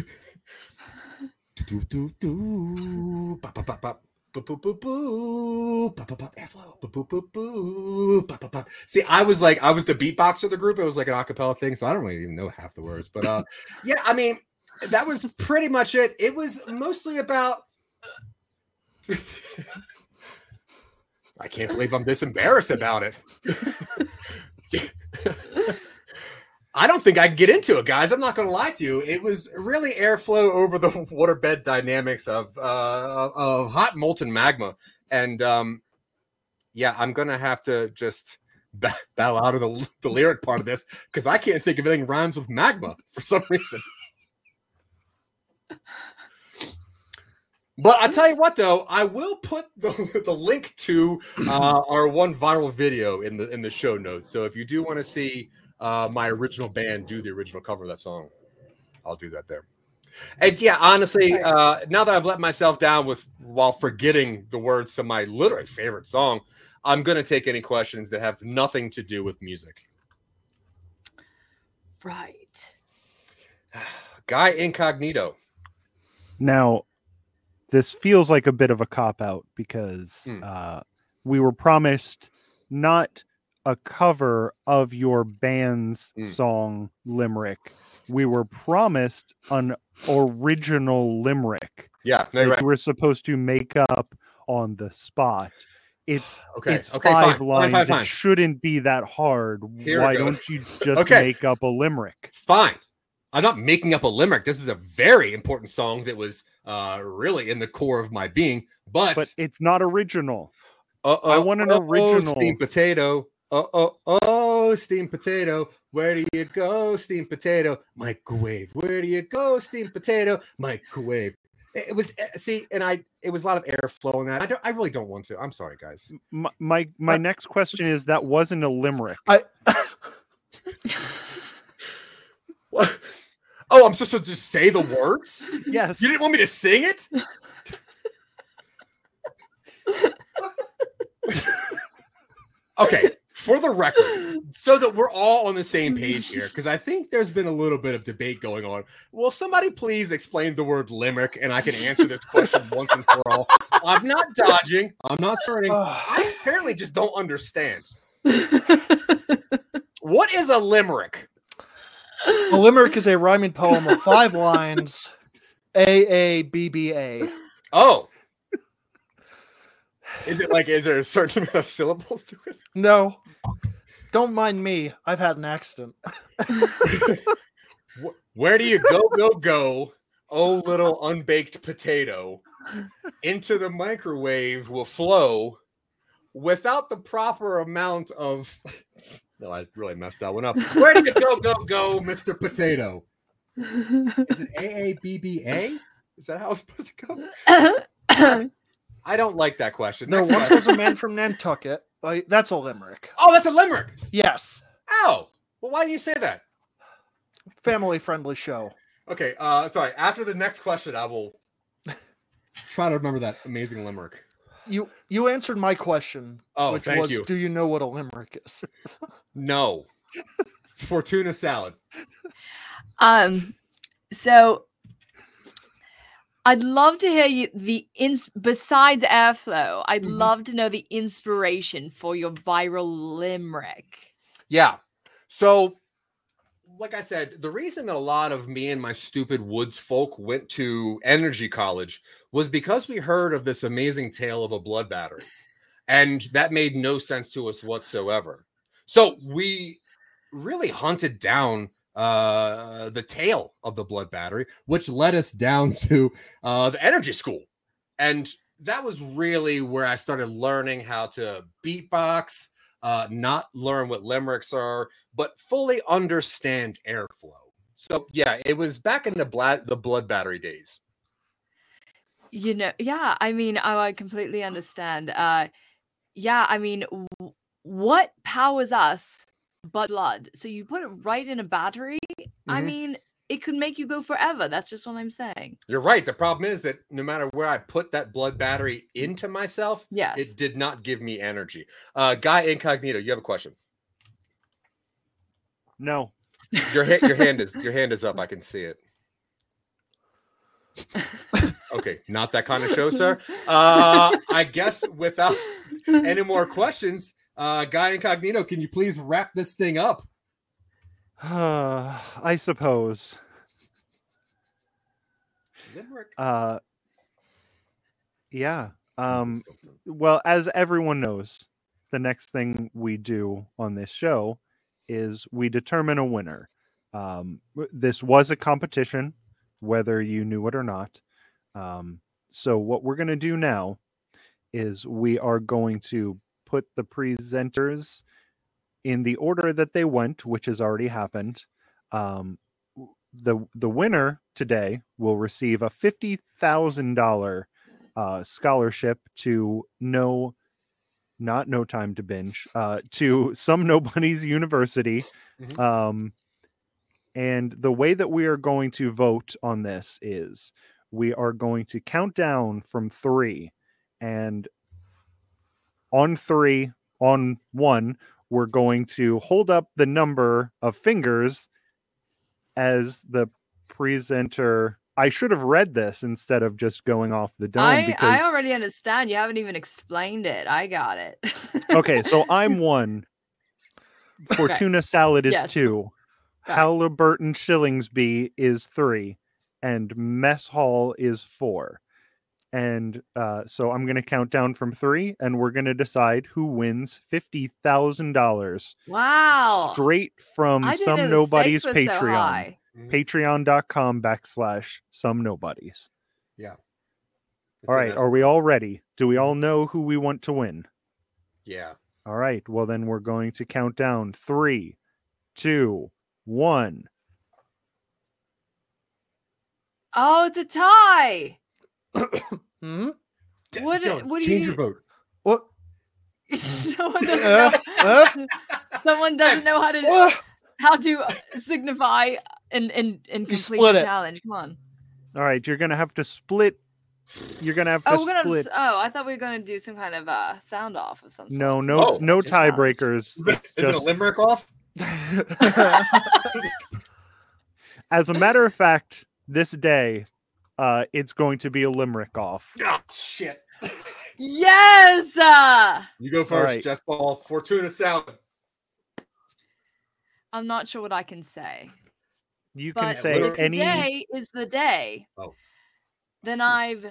do, do, bop, bop, bop, bop. Boo, boo, boo, boo, pop, pop, pop, airflow, boo, boo, boo, boo, pop, pop, pop. See, I was like, I was the beatboxer of the group. It was like an acapella thing, so I don't really even know half the words. But uh, yeah, I mean, that was pretty much it. It was mostly about. I can't believe I'm this embarrassed about it. I don't think I can get into it, guys. I'm not going to lie to you. It was really airflow over the waterbed dynamics of uh, of hot molten magma, and um, yeah, I'm going to have to just bow out of the, the lyric part of this because I can't think of anything rhymes with magma for some reason. But I tell you what, though, I will put the, the link to uh, our one viral video in the in the show notes. So if you do want to see uh, my original band do the original cover of that song, I'll do that there. And yeah, honestly, uh, now that I've let myself down with while forgetting the words to my literally favorite song, I'm gonna take any questions that have nothing to do with music. Right. Guy Incognito. Now, this feels like a bit of a cop out because Hmm. uh, we were promised not a cover of your band's Hmm. song Limerick. We were promised an original Limerick Yeah, no, right. you were supposed to make up on the spot. It's Okay, it's okay, five fine, lines. fine, fine, fine. It shouldn't be that hard. Here Why don't you just Okay. make up a limerick? Fine. I'm not making up a limerick. This is a very important song that was uh, really in the core of my being. But, But it's not original. uh, I want an original. steamed potato. Oh, oh, oh, steamed potato. Where do you go, steamed potato? Microwave. Where do you go, steamed potato? Microwave. It it was eh, see, and I it was a lot of airflow in that. I don't. I really don't want to. I'm sorry, guys. My my, my Uh, next question is that wasn't a limerick. I What? Oh, I'm supposed to just say the words? Yes. You didn't want me to sing it? okay, for the record, so that we're all on the same mm. page here, because I think there's been a little bit of debate going on. Will somebody please explain the word limerick and I can answer this question once and for all? I'm not dodging, I'm not starting. I apparently just don't understand. What is a limerick? a limerick is a rhyming poem of five lines. A A B B A. Oh. Is it like, is there a certain amount of syllables to it? No, don't mind me. I've had an accident. Where do you go, go, go? Oh, little unbaked potato. Into the microwave will flow without the proper amount of. No, I really messed that one up. Where do you go, go, go, Mr. Potato? Is it A A B B A? Is that how it's supposed to go? I don't like that question. There Next once was a man from Nantucket. Like, that's a limerick. Oh, that's a limerick. Yes, Ow. Well, why do you say that? family friendly show. Okay, uh sorry. After the next question, I will try to remember that amazing limerick. You you answered my question, Oh, which thank was, you. do you know what a limerick is? No. Fortuna salad. Um, so I'd love to hear you the ins besides airflow. I'd Mhm. love to know the inspiration for your viral limerick. Yeah. So, like I said, the reason that a lot of me and my stupid woods folk went to energy college was because we heard of this amazing tale of a blood battery. And that made no sense to us whatsoever. So we really hunted down uh the tail of the blood battery, which led us down to uh the energy school. And that was really where I started learning how to beatbox, uh, not learn what limericks are, but fully understand airflow. So yeah, it was back in the blood the blood battery days. You know, yeah, I mean, I, I completely understand. Uh yeah, I mean, w- what powers us but blood? So you put it right in a battery? I Mhm. mean, it could make you go forever. That's just what I'm saying. You're right. The problem is that no matter where I put that blood battery into myself, Yes. it did not give me energy. Uh, Guy Incognito, you have a question. No. Your ha- your hand is your hand is up. I can see it. Okay, not that kind of show, sir. Uh, I guess without any more questions, uh, Guy Incognito, can you please wrap this thing up? Uh, I suppose. Limerick. Uh, yeah. Um, well, as everyone knows, the next thing we do on this show is we determine a winner. Um, this was a competition, whether you knew it or not. Um, so, what we're going to do now is we are going to put the presenters in the order that they went, which has already happened. Um, the the winner today will receive a fifty thousand dollar uh, scholarship to no, not no time to binge, uh, to Some Nobodies university. Mhm. Um, and the way that we are going to vote on this is we are going to count down from three, and on three, on one, we're going to hold up the number of fingers as the presenter. I should have read this instead of just going off the dome I, because I already understand. You haven't even explained it. I got it. okay, so I'm one. Fortuna salad is Yes. two. Halliburton Shillingsby is three, and Mess Hall is four. And uh, so I'm going to count down from three, and we're going to decide who wins fifty thousand dollars wow. straight from some know the nobody's stakes were so Patreon. high. Patreon.com backslash some nobodies. It's all right. in are we all ready? Do we all know who we want to win? Yeah. All right. Well, then we're going to count down three, two, one. Oh, it's a tie. Hmm? D- What- Dylan, what do change you- your vote. What? someone doesn't Uh, know. uh, someone doesn't know how to uh, how to signify and and and complete the challenge. Come on. All right. You're going to have to split. You're going to have to Oh, we're gonna. split. s- Oh, I thought we were gonna do some kind of uh sound off of some sort. no, no, Oh, no tiebreakers. It's Is it a limerick off? as a matter of fact, this day, uh, it's going to be a limerick off. Oh, shit. Yes. Uh, You go first, right. Jess Paul. Fortuna salad. I'm not sure what I can say, You can but say if any. today is the day, Oh. then I've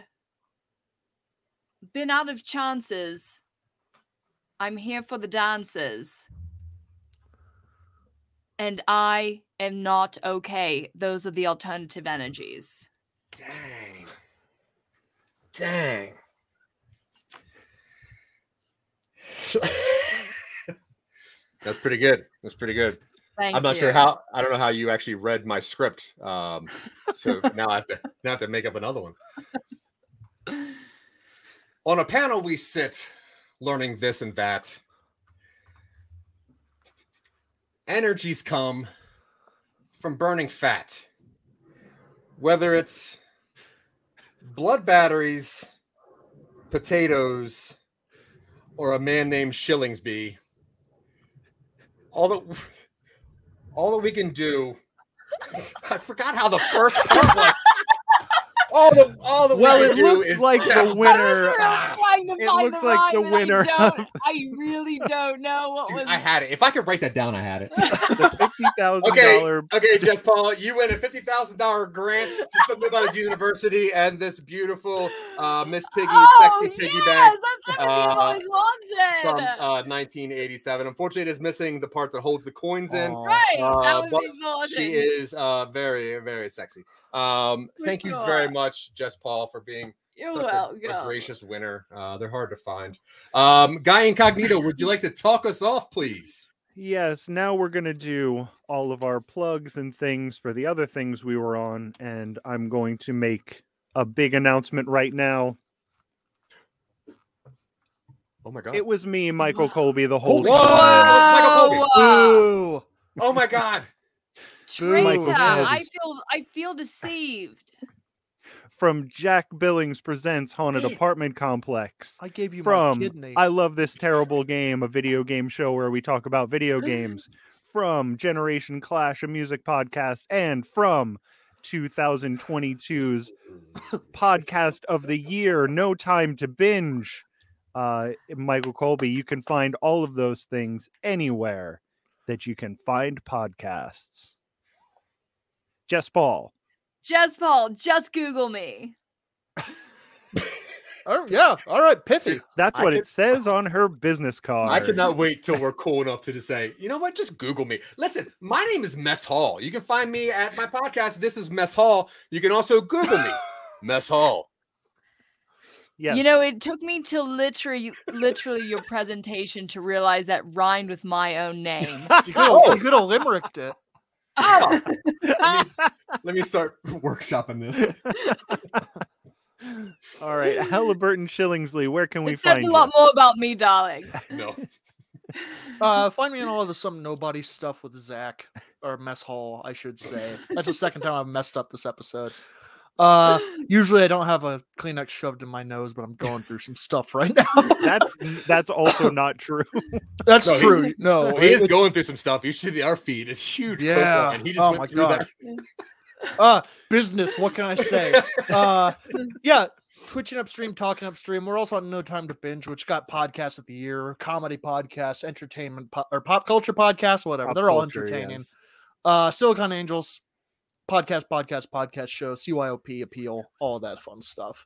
been out of chances. I'm here for the dances. And I am not okay. Those are the alternative energies. Dang. Dang. That's pretty good. That's pretty good. Thank I'm not you. sure how. I don't know how you actually read my script. Um, so now I have to now I have to make up another one. On a panel, we sit learning this and that. Energies come from burning fat, whether it's blood batteries, potatoes, or a man named Shillingsby. All that all that we can do. I forgot how the first part was. All the all that Well, it looks is like the winner. really trying to it looks the like the rhyme, I winner of- I really don't know what Dude, was. I had it. If I could write that down, I had it. The fifty thousand Okay, dollar. okay, Jess Paul, you win a fifty thousand dollar grant to somebody's university and this beautiful uh, Miss Piggy oh, sexy piggy yes, bank that's everything I've uh, always wanted. from uh, 1987. Unfortunately, it is missing the part that holds the coins in. Aw. right, uh, that would but be exhausting. She is uh, very, very sexy. Um, For thank you very much, Jess Paul, for being You're such a, welcome. a gracious winner. Uh, they're hard to find. Um, Guy Incognito, would you like to talk us off, please? Yes, now we're going to do all of our plugs and things for the other things we were on. And I'm going to make a big announcement right now. Oh my god! It was me, Michael Colby, the whole Whoa! time. That Michael Colby. Boo. oh my god! Traitor, I feel I feel deceived. from Jack Billings Presents Haunted Apartment Complex. I gave you From my kidney. I Love This Terrible Game, a video game show where we talk about video games. From Generation Clash, a music podcast. And from 2022's podcast of the year, No Time to Binge. Uh, Michael Colby, you can find all of those things anywhere that you can find podcasts. Jess Paul. Jess Paul, just Google me. Oh, yeah. All right. Pithy. That's I what could- it says on her business card. I cannot wait till we're cool enough to just say, you know what, just Google me. Listen, my name is Mess Hall. You can find me at my podcast. This is Mess Hall. You can also Google me, Mess Hall. Yes. You know, it took me till literally, literally your presentation to realize that rhymed with my own name. You could have, oh. you could have limericked it. Oh, let me start workshopping this. all right, Halliburton Shillingsley, where can we it says find a you? lot more about me, darling. No. Uh, find me on all of the some nobody stuff with Zach or mess hall, I should say. That's the second time I've messed up this episode. Uh, usually I don't have a Kleenex shoved in my nose, but I'm going through some stuff right now. That's that's also not true. That's No, he- true. no, Well, he is it's- going through some stuff. You should see our feed is huge. Yeah. Yeah. And he just Oh went my through God. that. uh business what can i say uh yeah twitching upstream talking upstream we're also on no time to binge which got podcast of the year comedy podcast entertainment po- or pop culture podcast whatever Pop they're all culture, entertaining yes. uh silicon angels podcast podcast podcast show cyop appeal all that fun stuff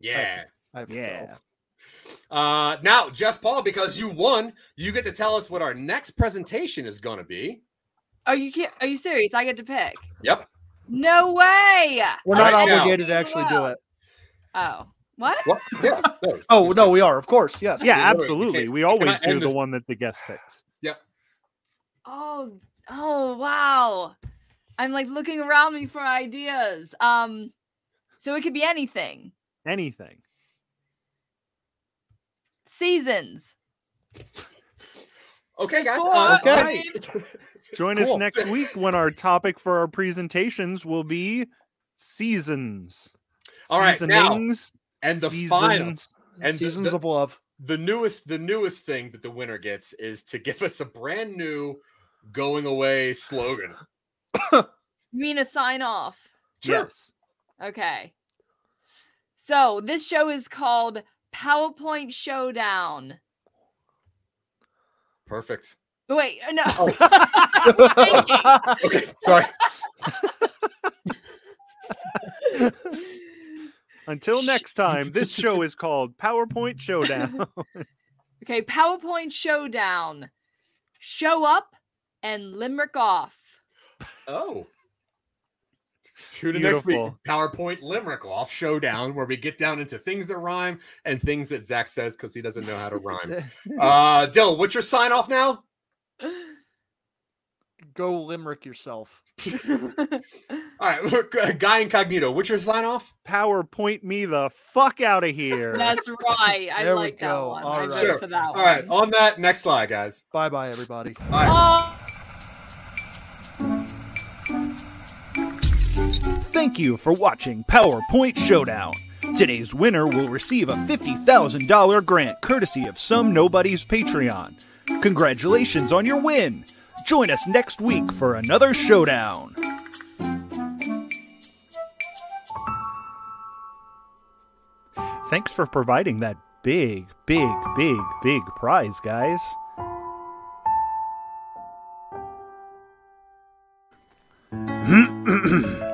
Yeah. I have to Yeah. go. Uh, now, Jess Paul, because you won, you get to tell us what our next presentation is going to be. Are you ki- are you serious? I get to pick. Yep. No way. we're not Right now. obligated to actually do it Oh, what? What? Yeah. No. oh no we are of course yes Yeah, we absolutely. We we always do the this- one that the guest picks. Yep. Oh, oh, wow. I'm like looking around me for ideas. Um, so it could be anything. Anything. Seasons. Okay, guys. Four, uh, Okay. five. Join us next week when our topic for our presentations will be seasons. All right, now, and the final, and seasons the- of love the newest, the newest thing that the winner gets is to give us a brand new going away slogan. You mean a sign off? Sure. Yes. Okay. So this show is called PowerPoint Showdown. Perfect. Wait, uh, no. Oh. Okay, sorry. Until next time, this show is called PowerPoint Showdown. Okay, PowerPoint Showdown. Show up and limerick off. Oh. Tune in next week. PowerPoint Limerick off showdown, where we get down into things that rhyme and things that Zach says because he doesn't know how to rhyme. Uh, Dylan, what's your sign off now? go limerick yourself All right, look, uh, Guy Incognito, what's your sign off? PowerPoint me the fuck out of here. That's right. I There like that go. one. All I right. Sure. for that All one. right, on that, next slide, guys. bye bye everybody All right. Oh. Thank you for watching PowerPoint Showdown. Today's winner will receive a $50,000 grant courtesy of Some Nobody's Patreon. Congratulations on your win! Join us next week for another showdown. Thanks for providing that big, big, big, big prize, guys.